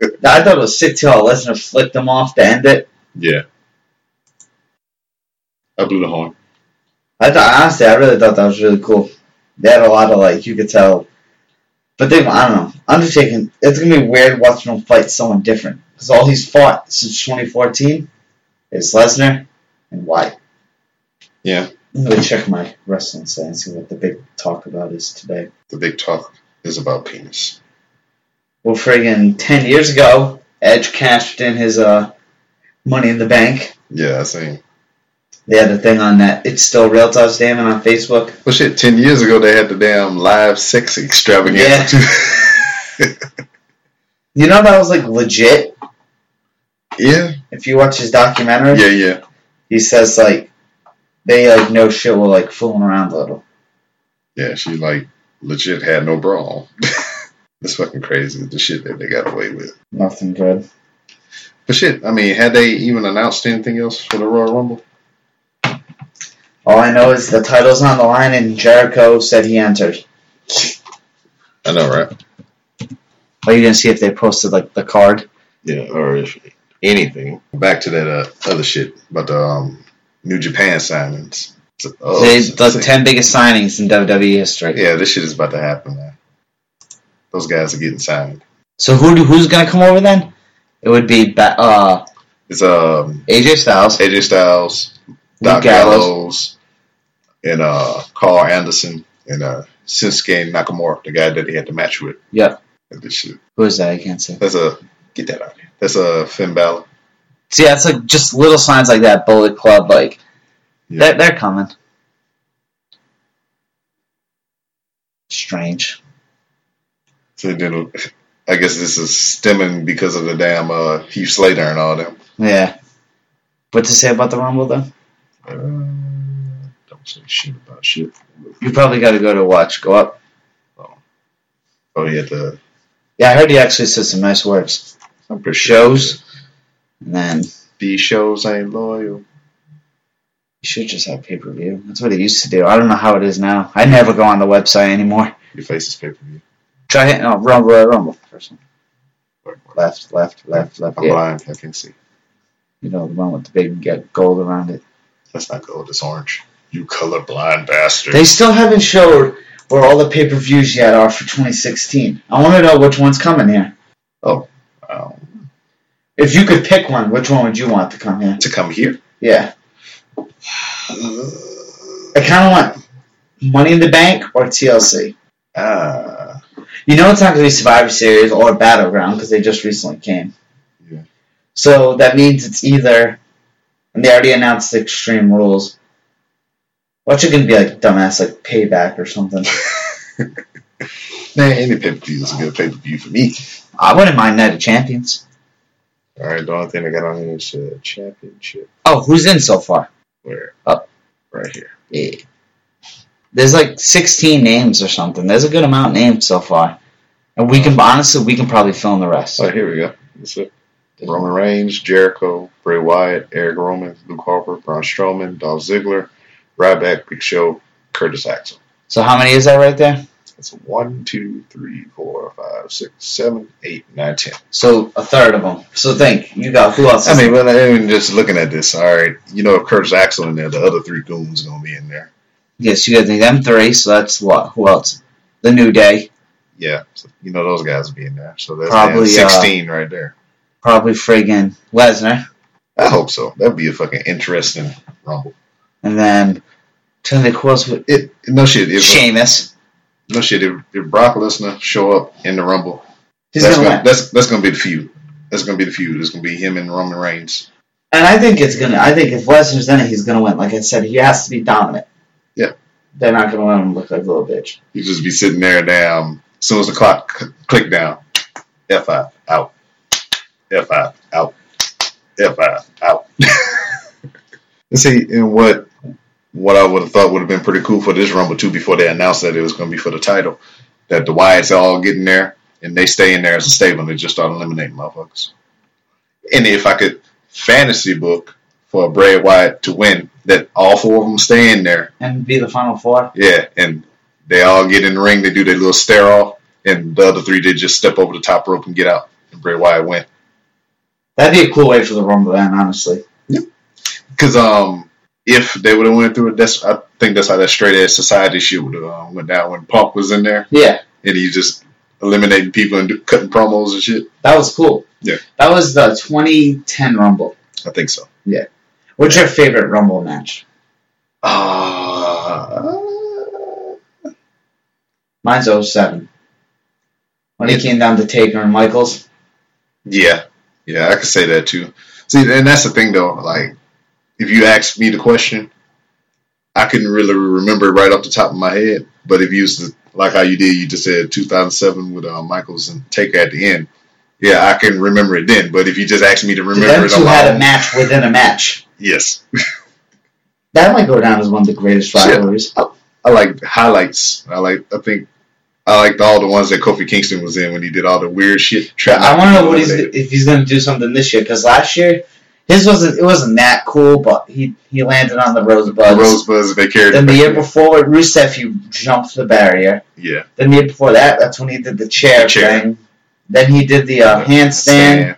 thought it was sick till Lesnar flicked them off to end it. Yeah. I blew the horn. I thought honestly, I really thought that was really cool. They had a lot of like you could tell, but they I don't know. Undertaking, it's gonna be weird watching them fight someone different because all he's fought since 2014 is Lesnar and Wyatt. Yeah. I'm gonna check my wrestling site and see what the big talk about is today. The big talk is about penis. Well, friggin' ten years ago, Edge cashed in his uh money in the bank. Yeah, I seen. They had a thing on that. It's still real to us, Damon, on Facebook. Well, shit. Ten years ago, they had the damn live sex extravaganza. You know that was like legit. yeah. If you watch his documentary, Yeah. Yeah. he says like they like no shit were like fooling around a little. Yeah. She like legit had no bra on. That's fucking crazy. The shit that they got away with. Nothing good. But shit, I mean, had they even announced anything else for the Royal Rumble? All I know is the title's on the line and Jericho said he entered. I know, right? Are you gonna see if they posted like the card? Yeah, or if anything. Back to that uh, other shit about the um, New Japan signings. Oh, they, the ten biggest signings in WWE history. yeah, this shit is about to happen, man. Those guys are getting signed. So who do, who's gonna come over then? It would be ba- uh, It's um, AJ Styles, AJ Styles, Doc Gallows. Gallows, and uh, Karl Anderson, and uh, Shinsuke Nakamura, the guy that he had the match with. Yep. This shit. Who is that? I can't say. That's a get that out. Here. That's a Finn Balor. See, that's like just little signs like that. Bullet Club, like Yeah. they're they're coming. Strange. So then, I guess this is stemming because of the damn uh, Heath Slater and all them. Yeah. What to say about the Rumble though? Uh, don't say shit about shit. You probably got to go to watch. Go up. Oh, he had the Yeah, I heard he actually said some nice words. I'm pretty Shows. And then These shows ain't loyal. you should just have pay per view. That's what he used to do. I don't know how it is now. I never go on the website anymore. Your face is pay per view. Try hitting oh, Rumble, Rumble. First one. Left, left, left, left. I'm Yeah. blind. I can't see. You know the one with the big get gold around it. That's not gold. It's orange. You colorblind bastard. They still haven't showed where all the pay per views yet are for 2016. I want to know which one's coming here. Um, If you could pick one, which one would you want to come here? to come here. Yeah, I kind of want Money in the Bank or TLC. Ah, You know it's not going to be Survivor Series or Battleground because they just recently came. Yeah. So that means it's either, and they already announced Extreme Rules. What's it going to be like, dumbass, like Payback or something? nah, any pay per view is a good pay per view for me. I wouldn't mind Night of Champions. All right, the only thing I got on here is uh, championship. Oh, who's in so far? Where? Up. Right here. Yeah. There's like 16 names or something. There's a good amount of names so far. And we can, honestly, we can probably fill in the rest. Oh, here we go. That's it. Roman Reigns, Jericho, Bray Wyatt, Erick Rowan, Luke Harper, Braun Strowman, Dolph Ziggler, Ryback, Big Show, Curtis Axel. So how many is that right there? That's one, two, three, four, five, six, seven, eight, nine, ten. So a third of them. So think, you got who else? I mean, well, I mean, just looking at this, all right, you know, if Curtis Axel in there, the other three goons gonna be in there. yes, you got the them three. So that's what? Who else? The New Day, Yeah, so, you know those guys will be in there. So that's Probably, uh, 16 right there. probably friggin' Lesnar, I hope so. That'd be a fucking interesting rumble. And then trying to think who else It no shit. If, Sheamus. no shit. If, if Brock Lesnar show up in the rumble, He's that's gonna gonna, that's that's gonna be the feud. That's gonna be the feud. It's gonna be him and Roman Reigns. And I think it's gonna. I think if Lesnar's in it, he's gonna win. Like I said, he has to be dominant. Yeah. They're not gonna let him look like a little bitch. He just be sitting there damn. As soon as the clock c- click down, F5 out, F5 out, F5 out. and see, and what what I would have thought would have been pretty cool for this Rumble too, before they announced that it was going to be for the title, that the Wyatts all get in there and they stay in there as a stable and they just start eliminating motherfuckers. And if I could fantasy book for Bray Wyatt to win, that all four of them stay in there And be the final four. yeah, and they all get in the ring. They do their little stare off, and the other three they just step over the top rope and get out. And Bray Wyatt win. That'd be a cool way for the Rumble, man. Honestly. Because um, if they would have went through it, that's I think that's how that straight edge society shit would have um, went down when Punk was in there Yeah, and he just eliminating people and do, cutting promos and shit. that was cool. Yeah. That was the 2010 Rumble. I think so. Yeah. What's your favorite Rumble match? Uh, Mine's 07. When he came down to Taker and Michaels. yeah, yeah, I could say that too. See, and that's the thing though. Like, if you ask me the question, I couldn't really remember it right off the top of my head. But if you used to, like how you did, you just said 2007 with uh, Michaels and Taker at the end. Yeah, I can remember it then. But if you just asked me to remember them it on had a match within a match. yes, That might go down as one of the greatest rivalries. I like highlights. I like. I think I liked all the ones that Kofi Kingston was in when he did all the weird shit. I want to know what he's if he's going to do something this year because last year his wasn't it wasn't that cool, but he he landed on the rosebuds. The Rosebuds they carried. then the year before with Rusev, he jumped the barrier. yeah, Then the year before that, that's when he did the chair, The chair. thing. Then he did the uh, handstand.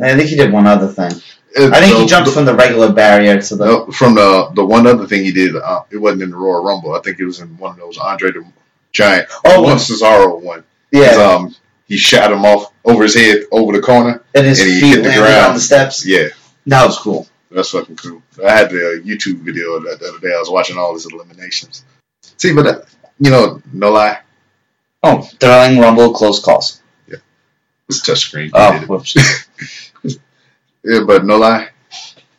And I think he did one other thing. Uh, I think he jumped the- from the regular barrier to the. From the the one other thing he did, uh, it wasn't in the Royal Rumble. I think it was in one of those Andre the Giant, Oh, one Cesaro one. yeah, Um, he shot him off over his head over the corner. and his and he feet hit the ground. on the steps. Yeah, That was cool. that's fucking cool. I had the uh, YouTube video of that the other day. I was watching all his eliminations. See, but uh, you know, no lie, Oh, thrilling Rumble close calls. Yeah, it's touchscreen. Oh, whoops. Yeah, but no lie.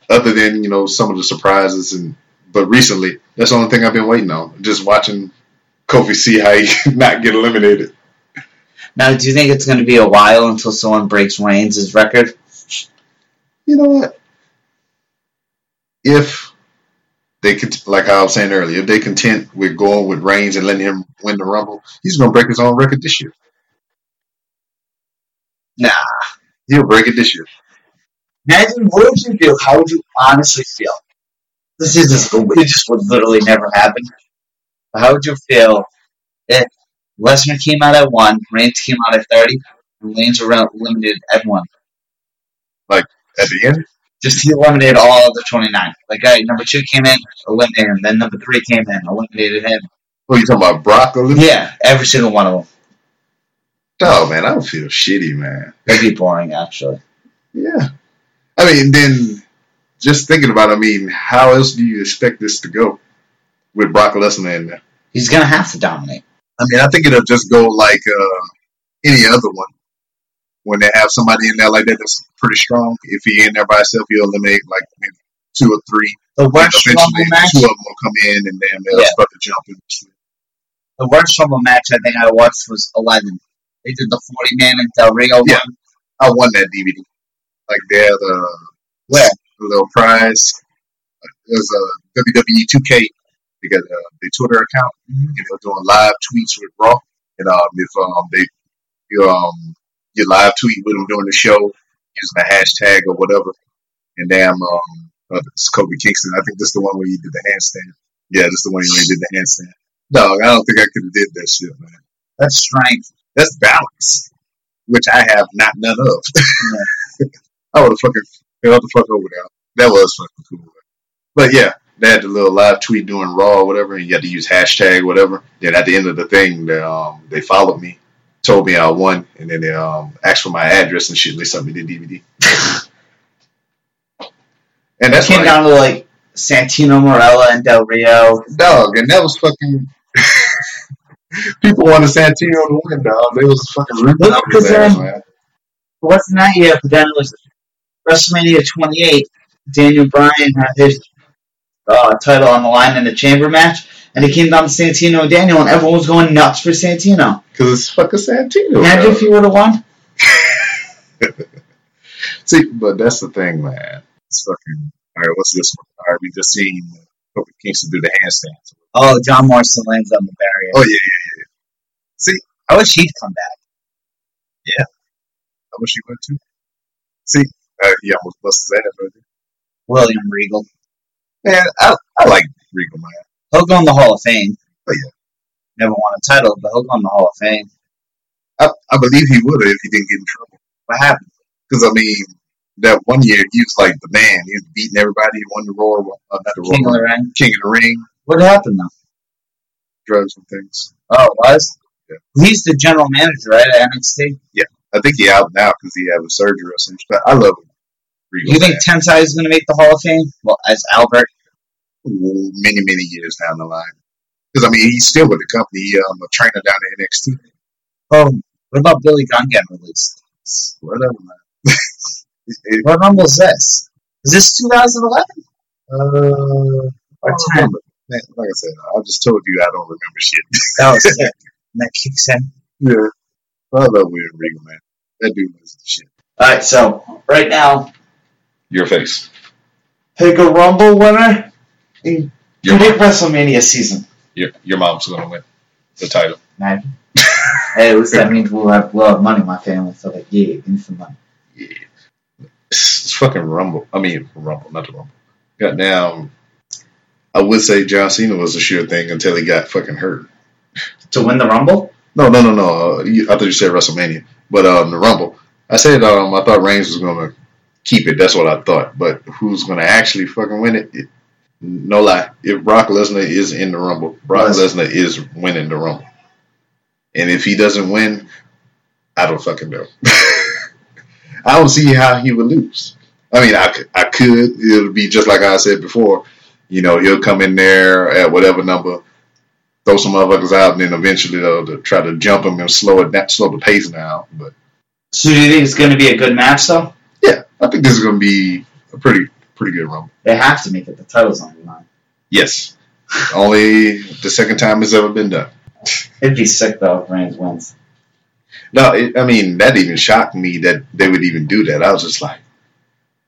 Other than you know some of the surprises and but recently, that's the only thing I've been waiting on. Just watching Kofi see how he not get eliminated. Now, do you think it's going to be a while until someone breaks Reigns' record? You know what? If they could, like I was saying earlier, if they content with going with Reigns and letting him win the Rumble, he's gonna break his own record this year. Nah. he'll break it this year. Imagine what would you feel? How would you honestly feel? This is just it just would literally never happen. How would you feel if Lesnar came out at one, Reigns came out at thirty, Reigns eliminated everyone. Like at the end, Just he eliminated all of the 29. Like, guy number two came in, eliminated him. Then number three came in, eliminated him. what are you talking about? Brock Yeah, every single one of them. Oh man, I would feel shitty, man. That'd be boring, actually. Yeah. I mean, then just thinking about, it, I mean, how else do you expect this to go with Brock Lesnar in there? He's gonna have to dominate. I mean, I think it'll just go like uh, any other one. When they have somebody in there like that that's pretty strong, if he in there by himself, he'll eliminate like maybe two or three. The worst eventually, match. two of them will come in, and then they'll Yeah. start to jump in. The worst Rumble match I think I watched was 11. They did the 40 man and Del Rio Yeah. one. I won that DVD. Like they had a, Where? a little prize. It was a WWE 2K. They got uh, their Twitter account, and they were doing live tweets with Raw. And um, if um, they you um you live tweet with them during the show using a hashtag or whatever, and damn um uh, it's Kofi Kingston. I think this is the one where you did the handstand. Yeah, this is the one where you did the handstand. Dog, I don't think I could have did that shit, man. That's strength. That's balance, which I have not none of. I would have fucking held the fuck over there. That was fucking cool. But yeah, they had the little live tweet doing Raw or whatever, and you had to use hashtag whatever. Then at the end of the thing, they, um, they followed me, told me I won, and then they um, asked for my address and shit. and They sent me the DVD. and that's it came down to like Santino Marella and Del Rio. dog, and that was fucking. People wanted Santino to win, dog. They was fucking rooting Look, out his 'cause, ass, um. It wasn't that year, but then it was WrestleMania 28. Daniel Bryan had his uh, title on the line in a chamber match, and he came down to Santino and Daniel, and everyone was going nuts for Santino. Because it's fucking Santino. Imagine dog. if he would have won. See, but that's the thing, man. It's fucking. All right, what's this one? All right, we just seen Kofi Kingston do the handstand. Oh, John Morrison lands on the barrier. Oh yeah, yeah, yeah. See, I wish he'd come back. Yeah, I wish he went too. See, uh, yeah, almost busted his ass right there. William Regal. Man, I, I like Regal, man. He'll go in the Hall of Fame. Oh, yeah. Never won a title, but he'll go in the Hall of Fame. I, I believe he would have if he didn't get in trouble. What happened? Because I mean, that one year he was like the man. He was beating everybody. He won the Royal, uh, not the King of the Ring. King of the Ring, What happened though? drugs and things. Oh, it was? Yeah. He's the general manager, right, at NXT? Yeah, I think he out now because he had a surgery or something. But I love him. Regal, You think. Tensai is going to make the Hall of Fame? Well, as Albert? many, many years down the line. Because I mean, he's still with the company. He, um, a trainer down at NXT. Oh, what about Billy Gunn getting released? Whatever, man. It- What Rumble is this? Is this 2011? uh, Or I don't 10? remember. Like I said, I just told you I don't remember shit. That was it. And that kicks in. yeah, I love William Regal, man. That dude was the shit. Alright, so right now, Your face. pick a Rumble winner and Your predict WrestleMania season. your, your mom's gonna win the title. Imagine. hey, at least that means we'll have, we'll have money in my family. So, like, yeah, give me some money. Yeah, it's, it's fucking Rumble. I mean Rumble, not the Rumble. Goddamn. I would say John Cena was a sure thing until he got fucking hurt. To win the Rumble? No, no, no, no. Uh, I thought you said WrestleMania, but um, the Rumble. I said um, I thought Reigns was gonna keep it. That's what I thought. But who's gonna actually fucking win it? it no lie. If Brock Lesnar is in the Rumble, Brock Yes. Lesnar is winning the Rumble. And if he doesn't win, I don't fucking know. I don't see how he would lose. I mean, I, could- I could. It'll be just like I said before. You know, he'll come in there at whatever number, throw some motherfuckers out, and then eventually they'll, they'll try to jump him and slow it down, slow the pace down. But So, do you think it's going to be a good match, though? Yeah, I think this is going to be a pretty pretty good rumble. They have to make it. The title's on the line. Yes, only the second time it's ever been done. It'd be sick, though, if Reigns wins. No, it, I mean that even shocked me that they would even do that. I was just like,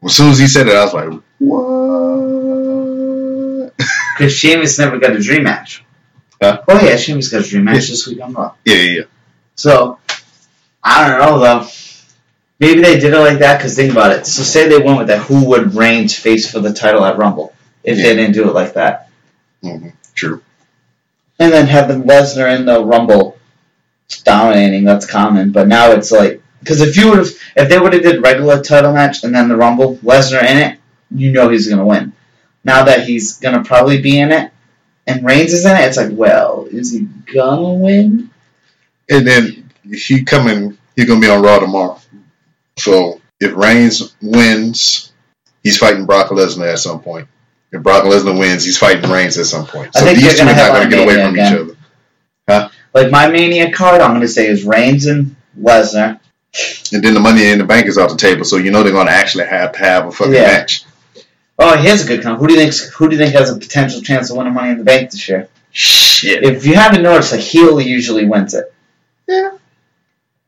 as soon as he said it, I was like, what? Because Sheamus never got a dream match. Huh? Oh, yeah, Sheamus got a dream match this week on Raw. yeah, yeah, yeah. So, I don't know, though. Maybe they did it like that because think about it. So, say they went with that. Who would Reigns face for the title at Rumble if Yeah. they didn't do it like that? hmm True. And then having Lesnar in the Rumble dominating, that's common. But now it's like Because if you would have, if they would have did regular title match and then the Rumble, Lesnar in it, you know he's gonna win. Now that he's gonna probably be in it, and Reigns is in it, it's like, well, is he gonna win? And then he coming, he's gonna be on Raw tomorrow. So if Reigns wins, he's fighting Brock Lesnar at some point. If Brock Lesnar wins, he's fighting Reigns at some point. So these two are not gonna get away from again. each other. Huh? Like my Mania card, I'm gonna say is Reigns and Lesnar. And then the money in the bank is off the table, so you know they're gonna actually have to have a fucking Yeah. match. Oh, here's a good count. Who do you think? Who do you think has a potential chance of winning Money in the Bank this year? Shit. If you haven't noticed, a heel usually wins it. Yeah.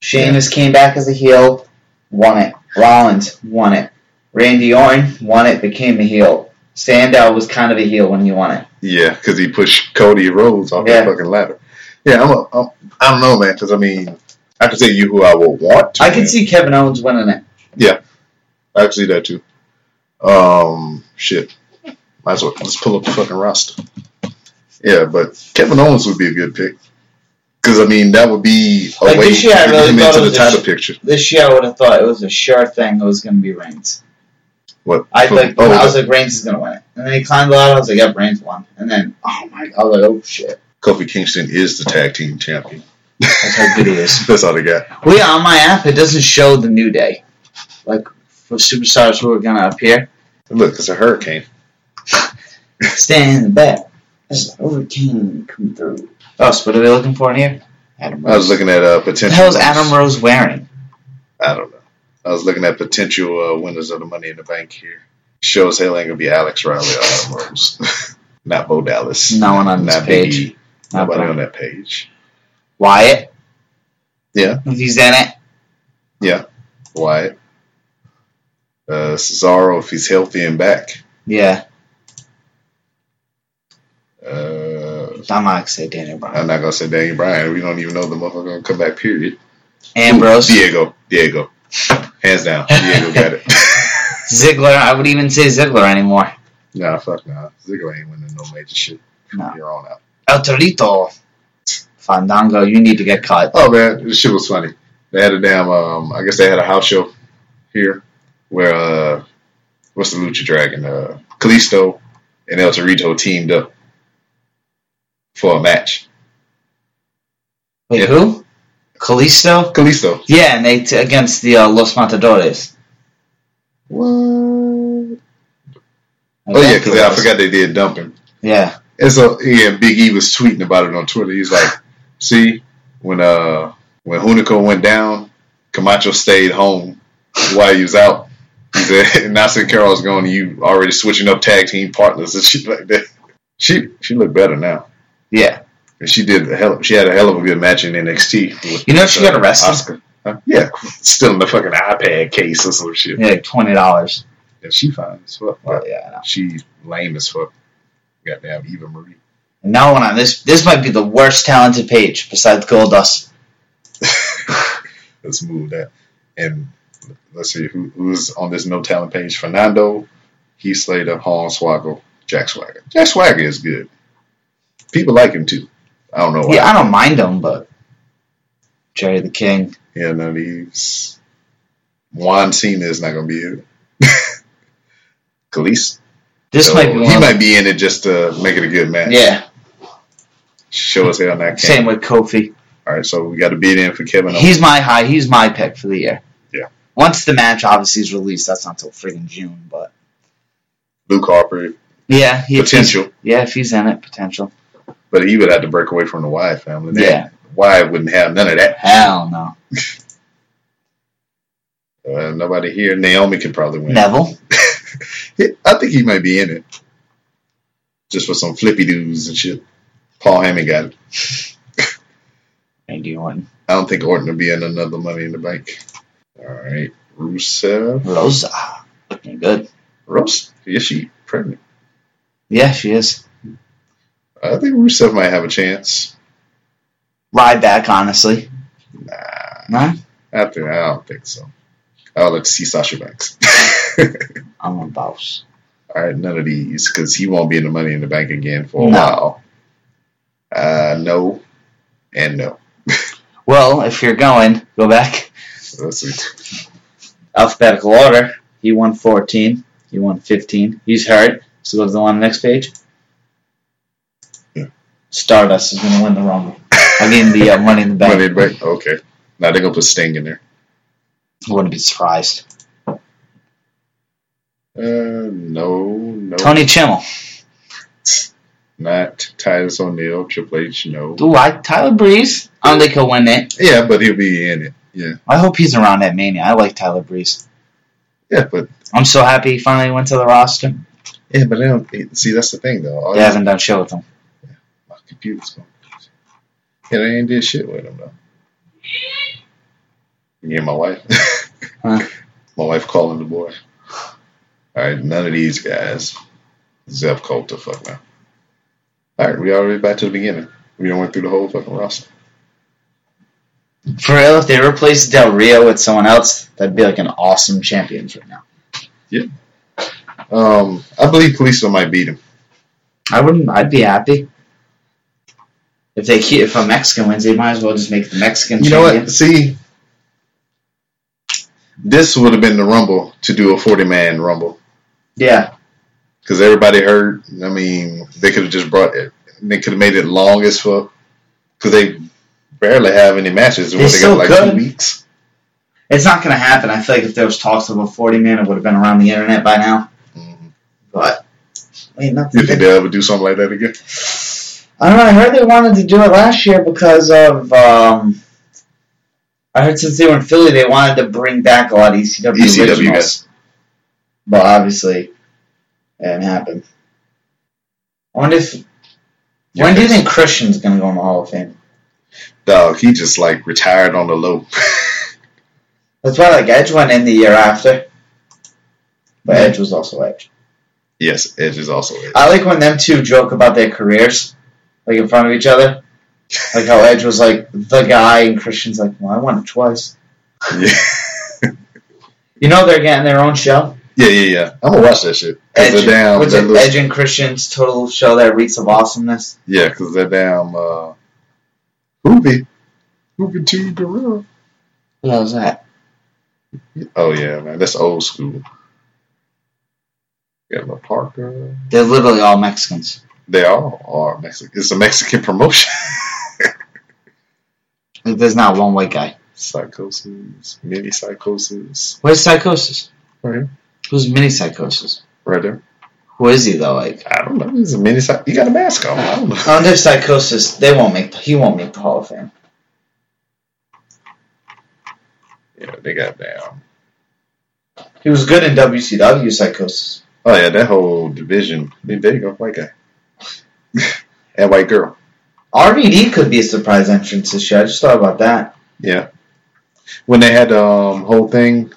Sheamus came back as a heel, won it. Rollins won it. Randy Orton won it, became a heel. Sandow was kind of a heel when he won it. Yeah, because he pushed Cody Rhodes off Yeah. the fucking ladder. Yeah, I'm a, I'm, I don't know, man, because I mean, I can tell you who I would want to. I can see Kevin Owens winning it. Yeah, I can see that too. Um, shit. Might as well let's pull up the fucking roster. Yeah, but Kevin Owens would be a good pick. Because I mean, that would be a Like, way this to year I get really him thought into it the title sh- picture. This year, I would have thought it was a sure thing it was going to be Reigns. What? I for- like, oh, I was like, Reigns is going to win it. And then he climbed the ladder. I was like, yeah, Reigns won. And then, oh my god, I was like, oh shit. Kofi Kingston is the tag team champion. That's how good he is. That's all they got. Well, yeah, on my app, it doesn't show the new day. Like, for superstars who are going to appear. Look, it's a hurricane. Stand in the back. There's a hurricane coming through. Oh, so what are they looking for in here? Adam Rose. I was looking at uh, What the potential. hell is. Adam Rose wearing? I don't know. I was looking at potential uh, winners of the Money in the Bank here. Shows hell ain't gonna be Alex Riley or Adam Rose. Not Bo Dallas. No one on that page. E. Not Nobody Bo. on that page. Wyatt? Yeah. If he's in it. Yeah. Wyatt. Uh, Cesaro if he's healthy and back. Yeah. Uh, I'm not going to say Daniel Bryan. I'm not gonna say Daniel Bryan. We don't even know the motherfucker gonna come back. Period. Ambrose. Ooh, Diego. Diego. Hands down. Diego got it. Ziggler. I would even say Ziggler anymore. nah, fuck nah. Ziggler ain't winning no major shit No. here on out. El Torito. Fandango, you need to get cut. Oh man, this shit was funny. They had a damn. Um, I guess they had a house show here where uh, what's the Lucha Dragon? Uh, Kalisto and El Torito teamed up for a match. Wait, Yeah. who? Kalisto? Kalisto. Yeah, and they t- against the uh, Los Matadores. What? Oh yeah, because I forgot they did dumping. Yeah. And so yeah, Big E was tweeting about it on Twitter. He's like, "See, when uh when Hunico went down, Camacho stayed home while he was out. He said, now Sin Cara's going, you already switching up tag team partners and shit like that. She she looked better now. Yeah. And she did a hell. She had a hell of a good match in NXT. You know she got uh, arrested? Oscar. Huh? Yeah, still in the fucking iPad case or some shit. Yeah, like twenty dollars. Yeah, she fine as fuck. Well, yeah, I know. She lame as fuck. Goddamn Eva Marie. And now on this, this might be the worst talented page besides Goldust. let's move that. And let's see who, who's on this no talent page. Fernando, Heath Slater, Hornswoggle, Jack Swagger. Jack Swagger is good. People like him too. I don't know why. Yeah, I don't mind him, but Jerry the King. Yeah, of these. Juan Cena is not going to be here. Khalees. This So might be he might be in it just to make it a good match. yeah, Show us hell not same with Kofi. All right, so we got to beat in for Kevin Owens. He's my high. He's my pick for the year. Yeah. Once the match obviously is released, that's not till friggin' June, but Luke Harper, yeah, he, he's- potential, Yeah, if he's in it, potential. But he would have to break away from the Wyatt family. They- Yeah. Wyatt wouldn't have none of that. Hell no. Uh, nobody here. Naomi could probably win. Neville. I think he might be in it. Just for some flippy doos and shit. Paul Heyman got it. Randy Orton. I don't think Orton will be in another Money in the Bank. All right. Rusev. Rosa. Looking good. Rose? Is she pregnant? Yeah, she is. I think Rusev might have a chance. Ryback, honestly. Nah. No? I, think, I don't think so. I'll let see Sasha Banks. I'm a boss. All right, none of these because he won't be in the Money in the Bank again for a No. while. Uh, no, and no. Well, if you're going, go back. Let's see. Alphabetical order. He won 14. He won 15. He's hurt. So go to the one on the next page. Stardust is going to win the Rumble. I mean the uh, Money in the Bank. Money in the Bank. Okay. Now they're gonna put Sting in there. I wouldn't be surprised. Uh, no, no. Tony Chimel. Not Titus O'Neil, Triple H, no. Do I, Tyler Breeze. I don't think he'll win it. Yeah, but he'll be in it. Yeah. I hope he's around at Mania. I like Tyler Breeze. Yeah, but I'm so happy he finally went to the roster. yeah, but they don't see that's the thing though. All they haven't done shit with him. My computer's going. Yeah, they ain't did shit with him though. Me and my wife. Huh. My wife calling the boy. Alright, none of these guys. Zeb Colter, fuck now. Alright, we already back to the beginning. We done went through the whole fucking roster. For real, if they replaced Del Rio with someone else, that'd be like an awesome champions right now. Yeah. Um, I believe Kalisto might beat him. I wouldn't. I'd be happy if they keep if a Mexican wins. They might as well just make the Mexican. You know what? See, this would have been the Rumble to do a 40 man Rumble. Yeah, because everybody heard. I mean, they could have just brought it. They could have made it long as fuck because they barely have any matches. They they still got like could. two weeks. it's not going to happen. I feel like if there was talks of a forty man, it would have been around the internet by now. Mhm. But ain't nothing. You think they'll ever do something like that again? I don't know. I heard they wanted to do it last year because of. Um, I heard since they were in Philly, they wanted to bring back a lot of ECW, ECW originals. guys. But obviously, it didn't happen. I wonder if. when do you think Christian's going to go in the Hall of Fame? Dog, he just like retired on the low. That's why like Edge went in the year after. But. Edge was also Edge. yes, Edge is also Edge. I like when them two joke about their careers, like in front of each other. Like how Edge was like the guy and Christian's like, well, I won it twice. yeah, You know they're getting their own show. yeah, yeah, yeah. I'm gonna watch that shit. Edge, they're down. what's that it, Edge and Christian's total show that reeks of awesomeness. Yeah, because they're down. Uh, Hoopy, Hoopy Two Gorilla. What is that? Oh yeah, man, that's old school. Got my Parker. They're literally all Mexicans. They all are Mexican. It's a Mexican promotion. There's not one white guy. psychosis, mini psychosis. Where's Psychosis? Right here. Who's Mini Psychosis? Right there. Who is he though? Like, I don't know. He's a mini psych. You got a mask on. I don't know. there's Psychosis. They won't make. He won't make the Hall of Fame. Yeah, they got down. He was good in WCW Psychosis. Oh yeah, that whole division. There you go, white guy. and white girl. RVD could be a surprise entrance this year. I just thought about that. Yeah. When they had the um, whole thing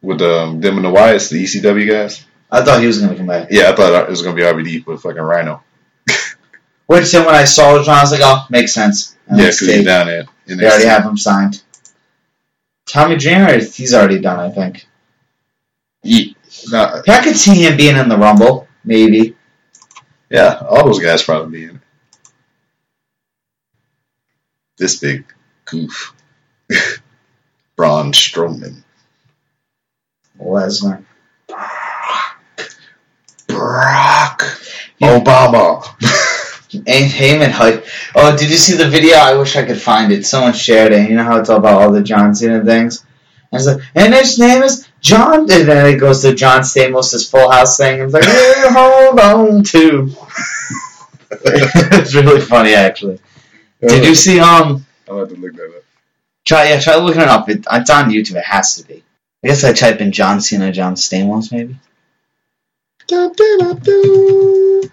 with um, them and the Wyatts, the ECW guys. I thought he was going to come back. Yeah, I thought it was gonna be RVD with fucking Rhino. Which then when I saw it, I was like, oh, makes sense. And Yeah, because he's down there. They already have him signed. Tommy Dreamer, he's already done, I think. Yeah. I could see him being in the Rumble, maybe. Yeah, all those guys probably be in it. This big goof. Braun Strowman. Lesnar. Brock Yeah. Obama. And Heyman hype. Oh, did you see the video? I wish I could find it. Someone shared it. You know how it's all about all the John Cena things? And it's like, and his name is John. And then it goes to John Stamos' Full House thing. It's like, hey, hold on to. it's really funny, actually. Did you see, um, I'll have to look that up. try, yeah, try looking it up. It, it's on YouTube. It has to be. I guess I type in John Cena, John Stamos, maybe?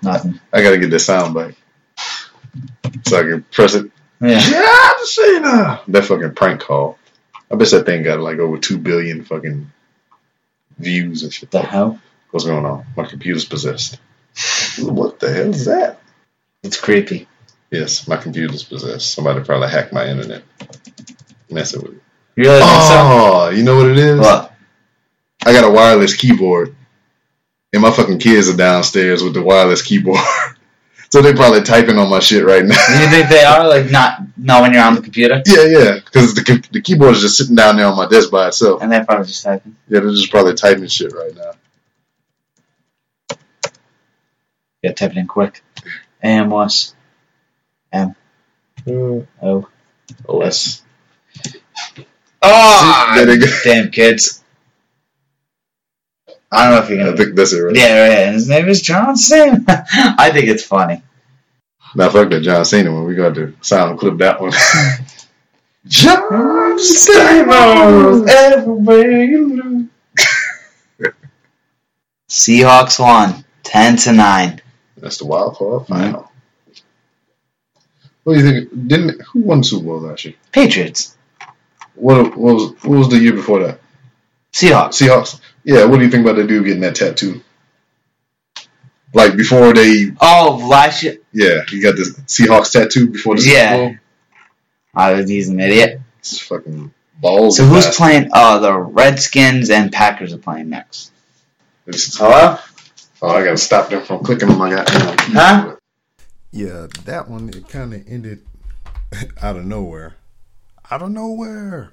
Nothing. I gotta get the sound bite. So I can press it. Yeah. John Cena! That fucking prank call. I bet that thing got like over 2 billion fucking views and shit. The hell? What's going on? My computer's possessed. What the hell is that? It's creepy. Yes, my computer's possessed. Somebody probably hacked my internet. Messing with it. You really? Oh, you know what it is? What? I got a wireless keyboard. And my fucking kids are downstairs with the wireless keyboard. so they probably typing on my shit right now. You think they are like not No, when you're on the computer, Yeah, yeah, because the the keyboard is just sitting down there on my desk by itself. and they're probably just typing. Yeah, they're just probably typing shit right now. Yeah, type it in quick. AM was M O. OS. Mm. Oh, ah! There they go. damn kids! I don't know if you're I gonna. think that's it, right? Yeah, right. And his name is John Cena. I think it's funny. Now, fuck that John Cena one. We got to sound clip that one. John Stamos, everywhere you look. Seahawks won ten to nine. That's the wild card final. What do you think? Didn't who won the Super Bowl last year? Patriots, What, what was what was the year before that? Seahawks. Seahawks. Yeah. What do you think about the dude getting that tattoo? Like before they, Oh, last year. yeah, he got the Seahawks tattoo before the Yeah. Super Bowl. I was he's an idiot. It's fucking balls. So who's that. playing? Oh, the Redskins and Packers are playing next. It's- Hello? Oh, I gotta stop them from clicking on my goddamn. Huh? Yeah, that one it kind of ended out of nowhere. Out of nowhere.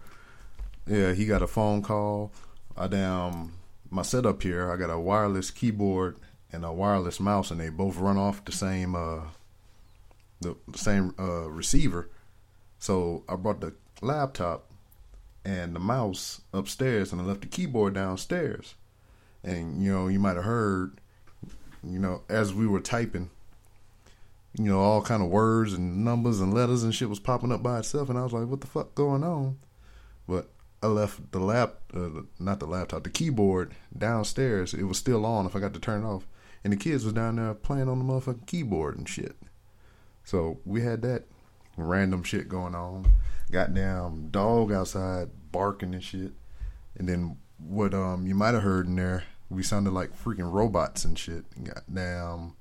Yeah, he got a phone call. I damn my setup here. I got a wireless keyboard and a wireless mouse, and they both run off the same uh the, the same uh receiver. So I brought the laptop and the mouse upstairs, and I left the keyboard downstairs. And you know, you might have heard, you know, as we were typing you know, all kind of words and numbers and letters and shit was popping up by itself, and I was like, "What the fuck going on?" I left the lap, uh, not the laptop, the keyboard downstairs. It was still on. If I got to turn it off, and the kids was down there playing on the motherfucking keyboard and shit. So we had that random shit going on. Goddamn dog outside barking and shit, and then what? Um, you might have heard in there, we sounded like freaking robots and shit. Goddamn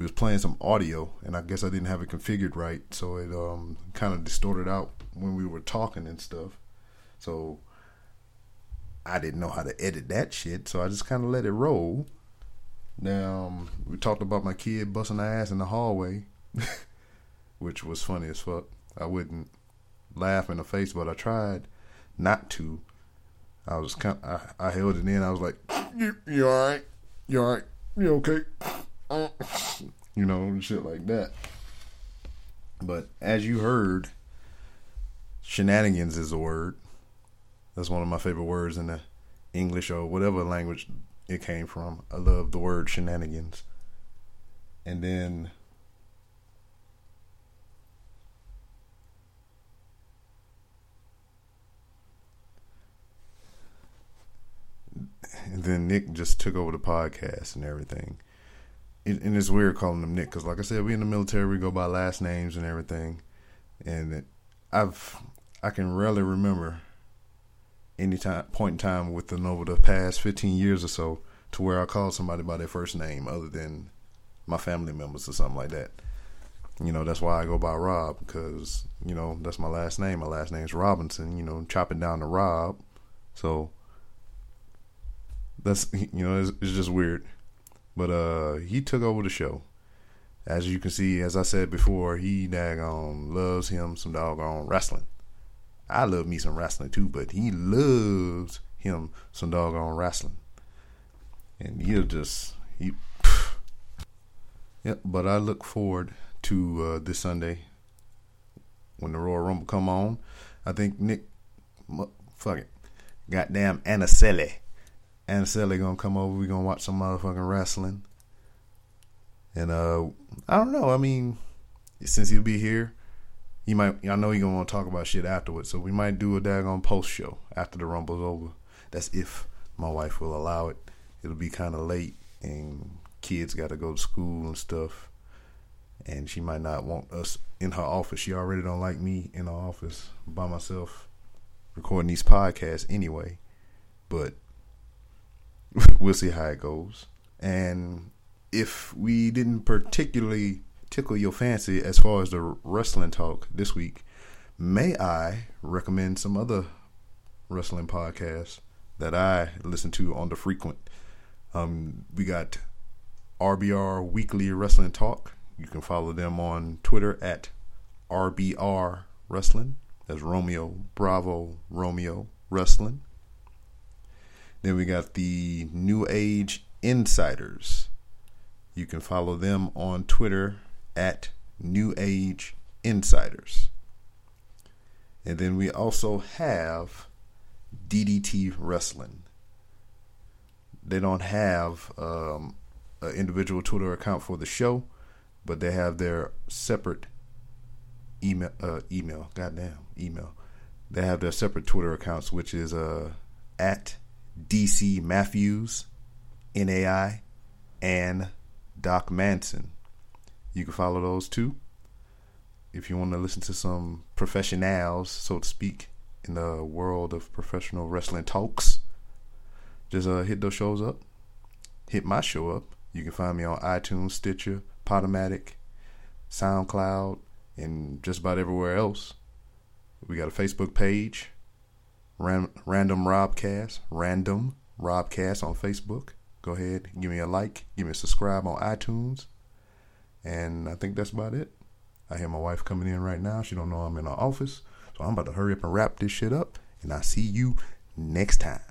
we was playing some audio and I guess I didn't have it configured right, so it um kind of distorted out when we were talking and stuff. So I didn't know how to edit that shit, so I just kind of let it roll. Now um, we talked about my kid busting her ass in the hallway, which was funny as fuck. I wouldn't laugh in the face, but I tried not to. I was kind, I, I held it in. I was like, "You, you all right? You all right? You okay?" you know, shit like that. But as you heard, shenanigans is a word. That's one of my favorite words in the English or whatever language it came from. I love the word shenanigans. And then and then Nick just took over the podcast and everything it, and it's weird calling him Nick because, like I said, we in the military, we go by last names and everything. And it, I've I can rarely remember any time point in time within over the past fifteen years or so to where I call somebody by their first name other than my family members or something like that. You know, that's why I go by Rob because you know that's my last name. My last name's Robinson. You know, chopping down to Rob, so that's you know it's, it's just weird. But uh, he took over the show. As you can see, as I said before, he daggone loves him some doggone wrestling. I love me some wrestling too, but he loves him some doggone wrestling. And he'll just he. Yep, but I look forward to uh, this Sunday when the Royal Rumble come on. I think Nick, fuck it, goddamn Anacelli. Anacelli gonna come over. We gonna watch some motherfucking wrestling. And uh, I don't know. I mean, since he'll be here, he might. I know you're gonna want to talk about shit afterwards. So we might do a daggone post show after the rumble's over. That's if my wife will allow it. It'll be kind of late, and kids got to go to school and stuff. And she might not want us in her office. She already don't like me in her office by myself recording these podcasts anyway. But we'll see how it goes. And if we didn't particularly tickle your fancy as far as the wrestling talk this week, may I recommend some other wrestling podcasts that I listen to on the frequent? Um, we got RBR Weekly Wrestling Talk. You can follow them on Twitter at RBR Wrestling. That's Romeo Bravo Romeo Wrestling. Then we got the New Age Insiders. You can follow them on Twitter at New Age Insiders. And then we also have DDT Wrestling. They don't have um, an individual Twitter account for the show, but they have their separate email. Uh, email, goddamn email. They have their separate Twitter accounts, which is uh, at DC Matthews, NAI, and Doc Manson. You can follow those too. If you want to listen to some professionals, so to speak, in the world of professional wrestling talks, just uh, hit those shows up. Hit my show up. You can find me on iTunes, Stitcher, Podomatic, SoundCloud, and just about everywhere else. We got a Facebook page, Ran- Random Robcast, Random Robcast on Facebook. Go ahead, give me a like, give me a subscribe on iTunes, and I think that's about it. I hear my wife coming in right now. She don't know I'm in her office, so I'm about to hurry up and wrap this shit up. And I see you next time.